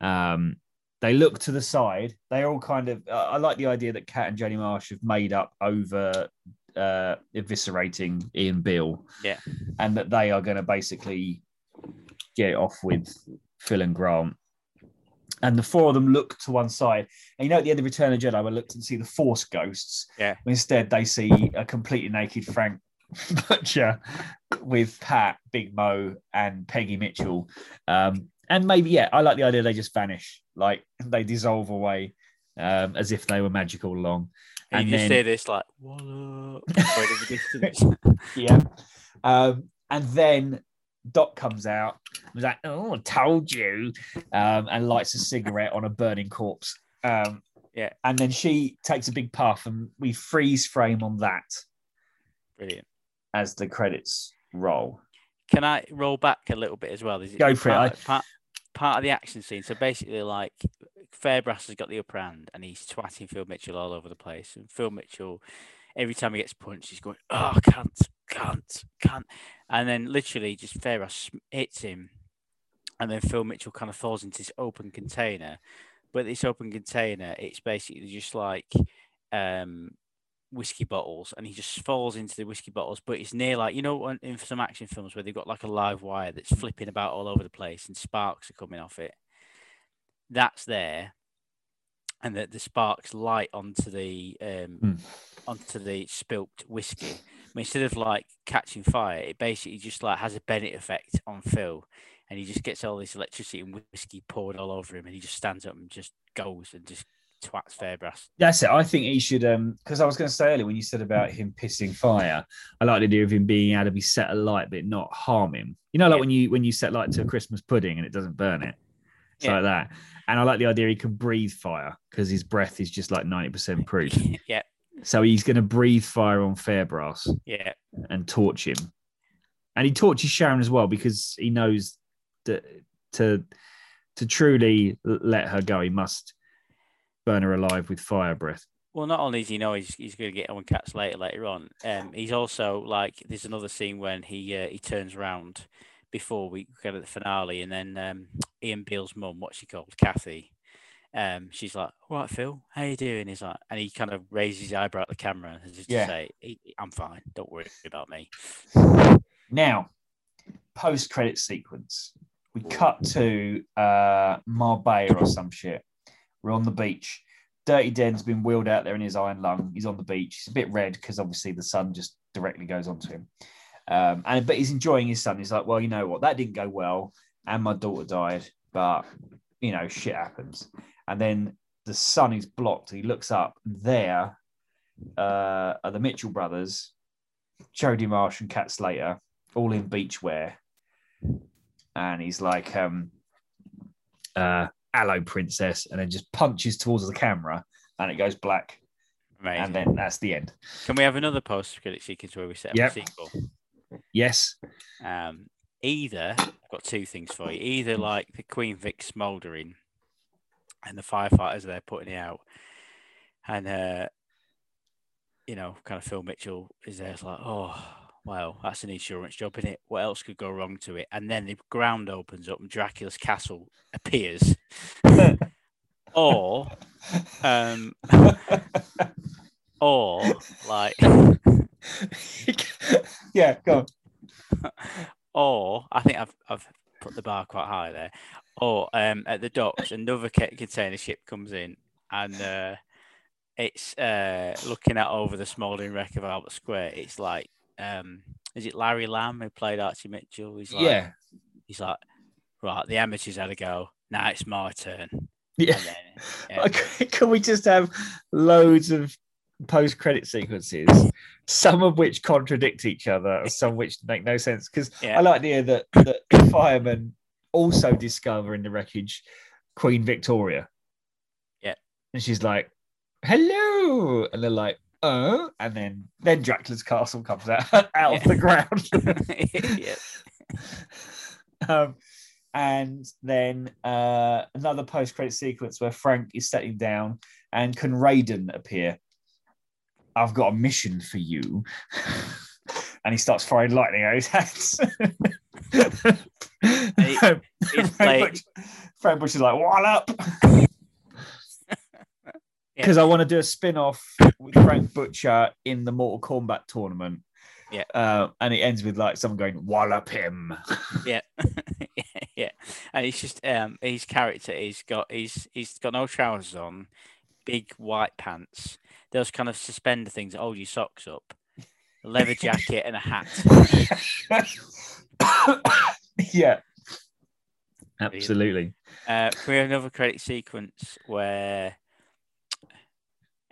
Um, they look to the side. They're all kind of. Uh, I like the idea that Kat and Jodie Marsh have made up over uh, eviscerating Ian Beale. Yeah. and that they are going to basically get off with Phil and Grant. And the four of them look to one side. And you know, at the end of Return of the Jedi, we looked and see the Force ghosts. Yeah. Instead, they see a completely naked Frank [laughs] Butcher with Pat, Big Mo, and Peggy Mitchell. Um, and maybe, yeah, I like the idea they just vanish, like they dissolve away um, as if they were magic all along. And, And you just then- say this like, "What up?" right the distance. [laughs] yeah. Um, and then Dot comes out, was like, "Oh, I told you," um, and lights a cigarette on a burning corpse. Um, Yeah. and then she takes a big puff, and we freeze frame on that Brilliant. as the credits roll. Can I roll back a little bit as well? Is Go for it. part, I- Part, part of the action scene. So basically, like Fairbrass has got the upper hand, and he's twatting Phil Mitchell all over the place. And Phil Mitchell, every time he gets punched, he's going, "Oh, can't, can't, can't," and then literally just Fairbrass hits him, and then Phil Mitchell kind of falls into this open container. But this open container, it's basically just like um, whiskey bottles, and he just falls into the whiskey bottles. But it's near like you know in some action films where they've got like a live wire that's flipping about all over the place, and sparks are coming off it. That's there, and that the sparks light onto the um, Hmm. onto the spilt whiskey. I mean, instead of like catching fire, it basically just like has a Bennett effect on Phil, and he just gets all this electricity and whiskey poured all over him, and he just stands up and just goes and just twats Fairbrass. That's it. I think he should um because I was going to say earlier when you said about him pissing fire, I like the idea of him being able to be set alight but not harm him. You know, like Yeah. when you when you set light to a Christmas pudding and it doesn't burn it. Yeah. like that. And I like the idea he can breathe fire because his breath is just like 90% [laughs] proof. yeah, So he's going to breathe fire on Fairbrass yeah, and torch him. And he torches Sharon as well because he knows that to to truly let her go, he must burn her alive with fire breath. Well, not only does he know he's, he's going to get on Cat Slater later on, um, he's also like there's another scene when he uh, he turns around before we get at the finale, and then um, Ian Beale's mum, what's she called, Kathy, um, she's like, "All right, Phil, how you doing?" He's like, and he kind of raises his eyebrow at the camera as if Yeah. to say, "I'm fine, don't worry about me." Now, post credit sequence, we cut to uh, Marbella or some shit. We're on the beach. Dirty Den's been wheeled out there in his iron lung. He's on the beach. He's a bit red because obviously the sun just directly goes onto him. Um, and but he's enjoying his sun. He's like, well, you know what? That didn't go well, and my daughter died, but you know, shit happens. And then the sun is blocked. He looks up. There uh, are the Mitchell brothers, Jodie Marsh and Cat Slater, all in beachwear. And he's like, um, uh, hello, princess. And then just punches towards the camera and it goes black. Amazing. And then that's the end. Can we have another post-credit sequence where we set up Yep. a sequel? Yes. Um, either I've got two things for you. Either like the Queen Vic smouldering, and the firefighters they're putting it out, and uh, you know, kind of Phil Mitchell is there. It's like, oh, well, that's an insurance job, isn't it? What else could go wrong to it? And then the ground opens up and Dracula's castle appears, [laughs] or, um, [laughs] or like. [laughs] yeah, go on. or I think I've I've put the bar quite high there. Or um, at the docks, another container ship comes in, and uh, it's uh, looking out over the smouldering wreck of Albert Square. It's like, um, is it Larry Lamb who played Archie Mitchell? He's like, yeah. he's like, right, the amateurs had a go. Now it's my turn. Yeah. Then, [laughs] yeah. Can we just have loads of post credit sequences, some of which contradict each other, some which make no sense? Because Yeah. I like the idea that, that the [coughs] firemen also discover in the wreckage Queen Victoria. Yeah. And she's like, hello. And they're like, oh. And then, then Dracula's castle comes out, [laughs] out of the ground. yeah. [laughs] [laughs] um, and then uh, another post-credit sequence where Frank is sitting down and can Raiden appear? I've got a mission for you, [laughs] and he starts firing lightning out of his hands. he- Frank, played- Butch, Bush is like, "What up?" [laughs] Because I want to do a spin-off with Frank Butcher in the Mortal Kombat tournament. Yeah. Uh, and it ends with like someone going, "Wallop him." [laughs] yeah, yeah, and it's just um his character. He's got he's he's got no trousers on, big white pants, those kind of suspender things that hold your socks up, a leather jacket and a hat. [laughs] yeah. Absolutely. Uh, we have another credit sequence where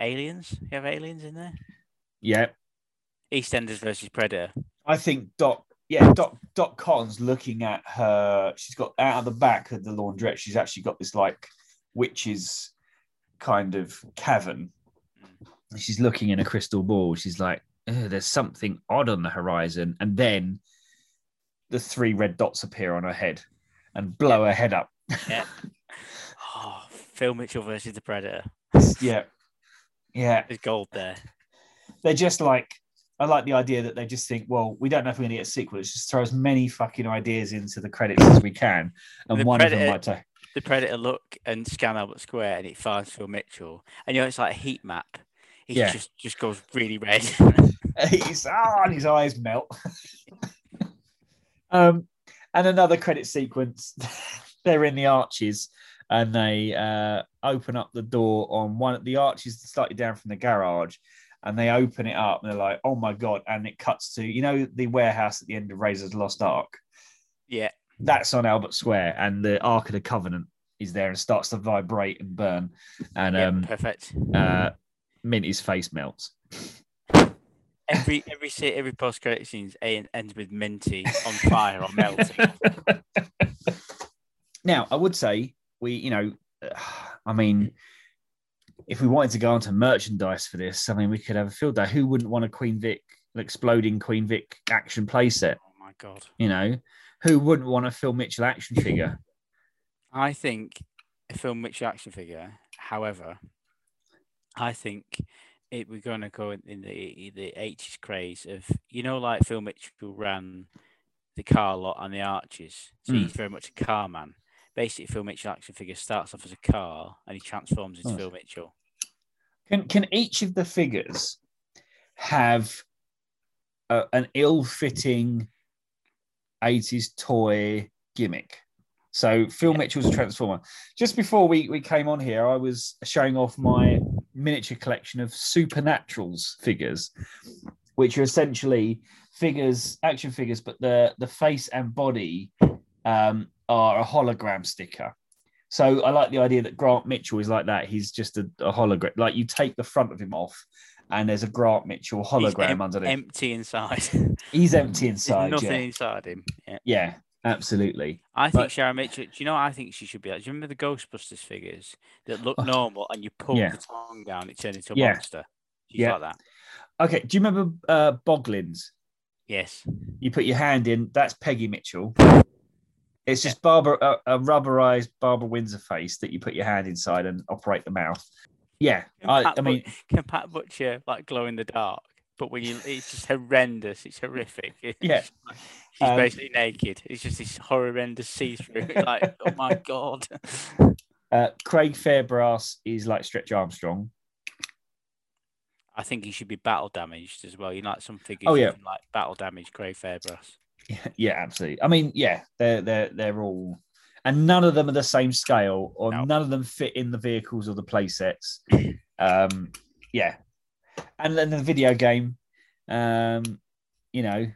aliens. You have aliens in there. Yeah. EastEnders versus Predator. I think Dot yeah, Dot Dot Cotton's looking at her. She's got out of the back of the laundrette. She's actually got this like witch's kind of cavern. She's looking in a crystal ball. She's like, "There's something odd on the horizon," and then the three red dots appear on her head and blow her head up. Yeah. Oh, Phil Mitchell versus the Predator. yeah, yeah. There's gold there. They're just like. I like the idea that they just think, well, we don't know if we're going to get a sequel. Let's just throw as many fucking ideas into the credits as we can, and The one of them might take. The Predator look and scan Albert Square, and it finds Phil Mitchell, and you know it's like a heat map. He Yeah. just just goes really red. [laughs] He's ah, and his eyes melt. [laughs] um, and another credit sequence. [laughs] They're in the arches, and they uh, open up the door on one of the arches slightly down from the garage, and they open it up, and they're like, "Oh my god!" And it cuts to you know the warehouse at the end of Razor's Lost Ark. yeah, That's on Albert Square, and the Ark of the Covenant is there and starts to vibrate and burn, and yeah, um, perfect. uh, Minty's face melts. Every every every post credit scenes ends with Minty on fire or melting. [laughs] Now, I would say we, you know, I mean, if we wanted to go onto merchandise for this, I mean, we could have a field day. Who wouldn't want a Queen Vic, an exploding Queen Vic action playset? Oh my god! You know, who wouldn't want a Phil Mitchell action figure? I think a Phil Mitchell action figure. However, I think it we're going to go in, the the eighties craze of you know like Phil Mitchell ran the car lot and the arches, so Mm. he's very much a car man. Basically, Phil Mitchell action figure starts off as a car and he transforms into. Phil Mitchell. Can can each of the figures have a, an ill-fitting 80s toy gimmick? So Phil. Mitchell's a transformer. Just before we, we came on here, I was showing off my miniature collection of supernaturals figures, which are essentially figures, action figures, but the the face and body um, are a hologram sticker. So I like the idea that Grant Mitchell is like that. He's just a, a hologram. Like you take the front of him off, and there's a Grant Mitchell hologram em- underneath. empty inside. [laughs] He's empty There's inside. nothing Yeah. inside him. Yeah. yeah, absolutely. I think But- Sharon Mitchell. Do you know? what I think she should be like. Do you remember the Ghostbusters figures that look normal and you pull Yeah. the tongue down, it turns into a Yeah. monster? She's Yeah. like that. Okay, do you remember uh, Boglins? Yes. You put your hand in. That's Peggy Mitchell. It's just Barbara, a, a rubberized Barbara Windsor face that you put your hand inside and operate the mouth. Yeah, I, I mean, can Pat Butcher like glow in the dark? But when you, it's just horrendous. It's horrific. [laughs] It's Yeah. she's Um, basically naked. It's just this horrendous see-through. like, oh my [laughs] god. uh, Craig Fairbrass is like Stretch Armstrong. I think he should be battle damaged as well. You know, like some figures. Oh, yeah. can, like battle damaged Craig Fairbrass. Yeah, [laughs] yeah, absolutely. I mean, yeah, they're they're they're all, and none of them are the same scale, or No. none of them fit in the vehicles or the playsets. [laughs] um, yeah, and then the video game, um, you know,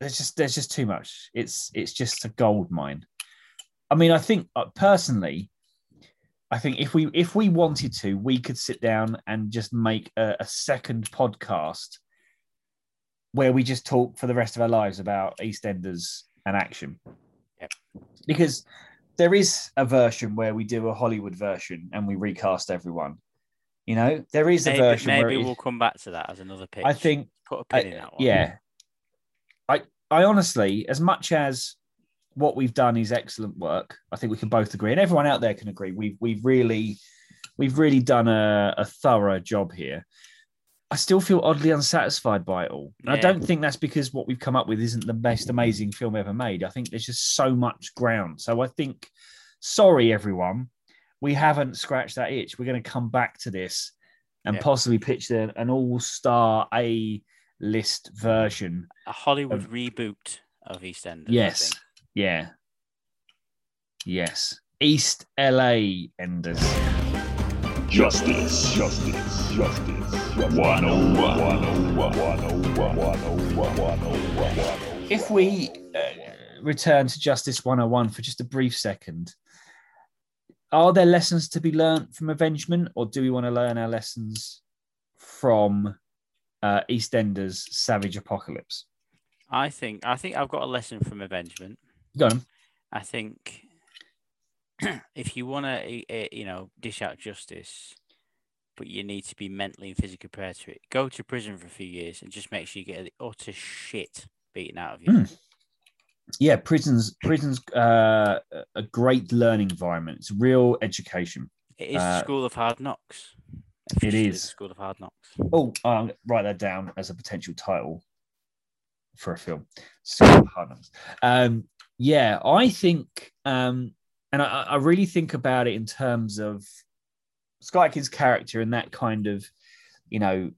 there's just there's just too much. It's it's just a gold mine. I mean, I think uh, personally, I think if we if we wanted to, we could sit down and just make a, a second podcast where we just talk for the rest of our lives about EastEnders and action. Yep. Because there is a version where we do a Hollywood version and we recast everyone. You know, there is a version maybe where we'll come back to that as another pitch. I think put a pin in that one. yeah. I I honestly, as much as what we've done is excellent work, I think we can both agree, and everyone out there can agree. We've we've really we've really done a, a thorough job here. I still feel oddly unsatisfied by it all. And I don't think that's because what we've come up with isn't the best amazing film ever made. I think there's just so much ground. So I think, sorry everyone, we haven't scratched that itch. We're going to come back to this and Yeah. possibly pitch an, an all-star A list version. A Hollywood reboot of EastEnders. I Yes. think. Yeah. Yes. East LA Enders. Justice, justice, justice. 101, 101, 101, 101, 101. If we uh, return to Justice 101 for just a brief second, are there lessons to be learnt from Avengement, or do we want to learn our lessons from uh, EastEnders Savage Apocalypse? I think I think I've got a lesson from Avengement. Go on. I think [clears throat] if you want to, you know, dish out justice, but you need to be mentally and physically prepared to it, go to prison for a few years and just make sure you get the utter shit beaten out of you. Mm. Yeah, prisons prisons uh, a great learning environment. It's real education. It is Uh, the school of hard knocks. It is school of hard knocks. Oh, I'll write that down as a potential title for a film. School of Hard Knocks. Um, yeah, I think, um, and I, I really think about it in terms of Adkins' character and that kind of, you know,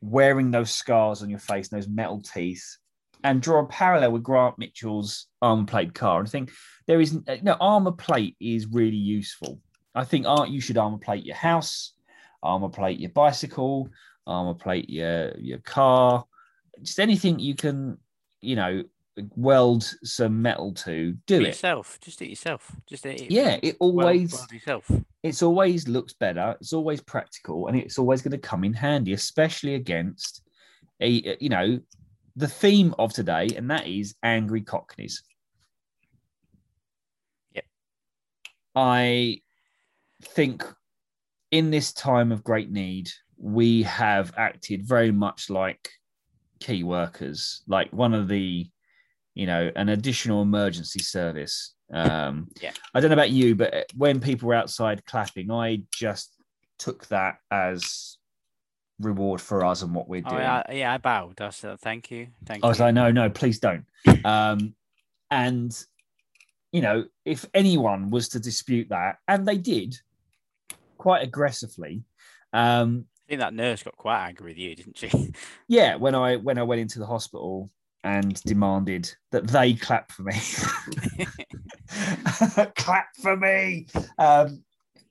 wearing those scars on your face, and those metal teeth, and draw a parallel with Grant Mitchell's armor plate car. And I think there is, uh, you know, armor plate is really useful. I think art you should armor plate your house, armor plate your bicycle, armor plate your your car, just anything you can, you know, weld some metal to. Do it it. yourself. Just do it yourself. Just do it. Yeah, it always well yourself. it's always looks better. It's always practical, and it's always going to come in handy, especially against a you know the theme of today, and that is angry cockneys. Yep. I think in this time of great need, we have acted very much like key workers, like one of the, you know, an additional emergency service. Um, Yeah. I don't know about you, but when people were outside clapping, I just took that as reward for us and what we're Oh, doing. yeah, I- yeah, I bowed. I said thank you, thank you. I was you. like, no, no, please don't. Um, and you know, if anyone was to dispute that, and they did quite aggressively, um, I think that nurse got quite angry with you, didn't she? [laughs] yeah, when I when I went into the hospital and demanded that they clap for me, [laughs] [laughs] clap for me. Um,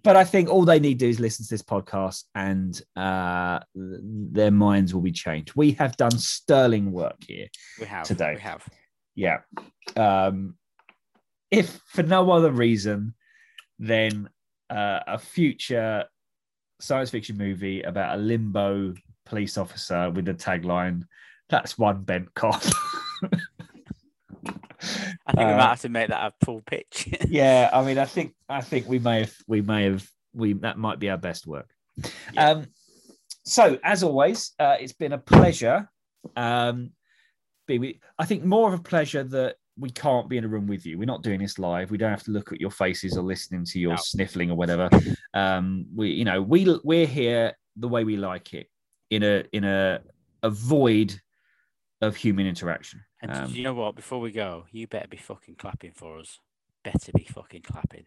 but I think all they need to do is listen to this podcast, and uh, their minds will be changed. We have done sterling work here. we have Today. We have. Yeah. Um, if for no other reason than uh, a future science fiction movie about a limbo police officer with the tagline, that's one bent cop. [laughs] I think we Uh, might have to make that a full pitch. [laughs] yeah, I mean, I think I think we may have we may have we that might be our best work. Yeah. Um, so as always, uh, it's been a pleasure. Um, be with, I think more of a pleasure that we can't be in a room with you. We're not doing this live. We don't have to look at your faces or listening to your No. sniffling or whatever. Um, we, you know, we we're here the way we like it in a in a a void of human interaction. and Um, you know what? Before we go, you better be fucking clapping for us. Better be fucking clapping.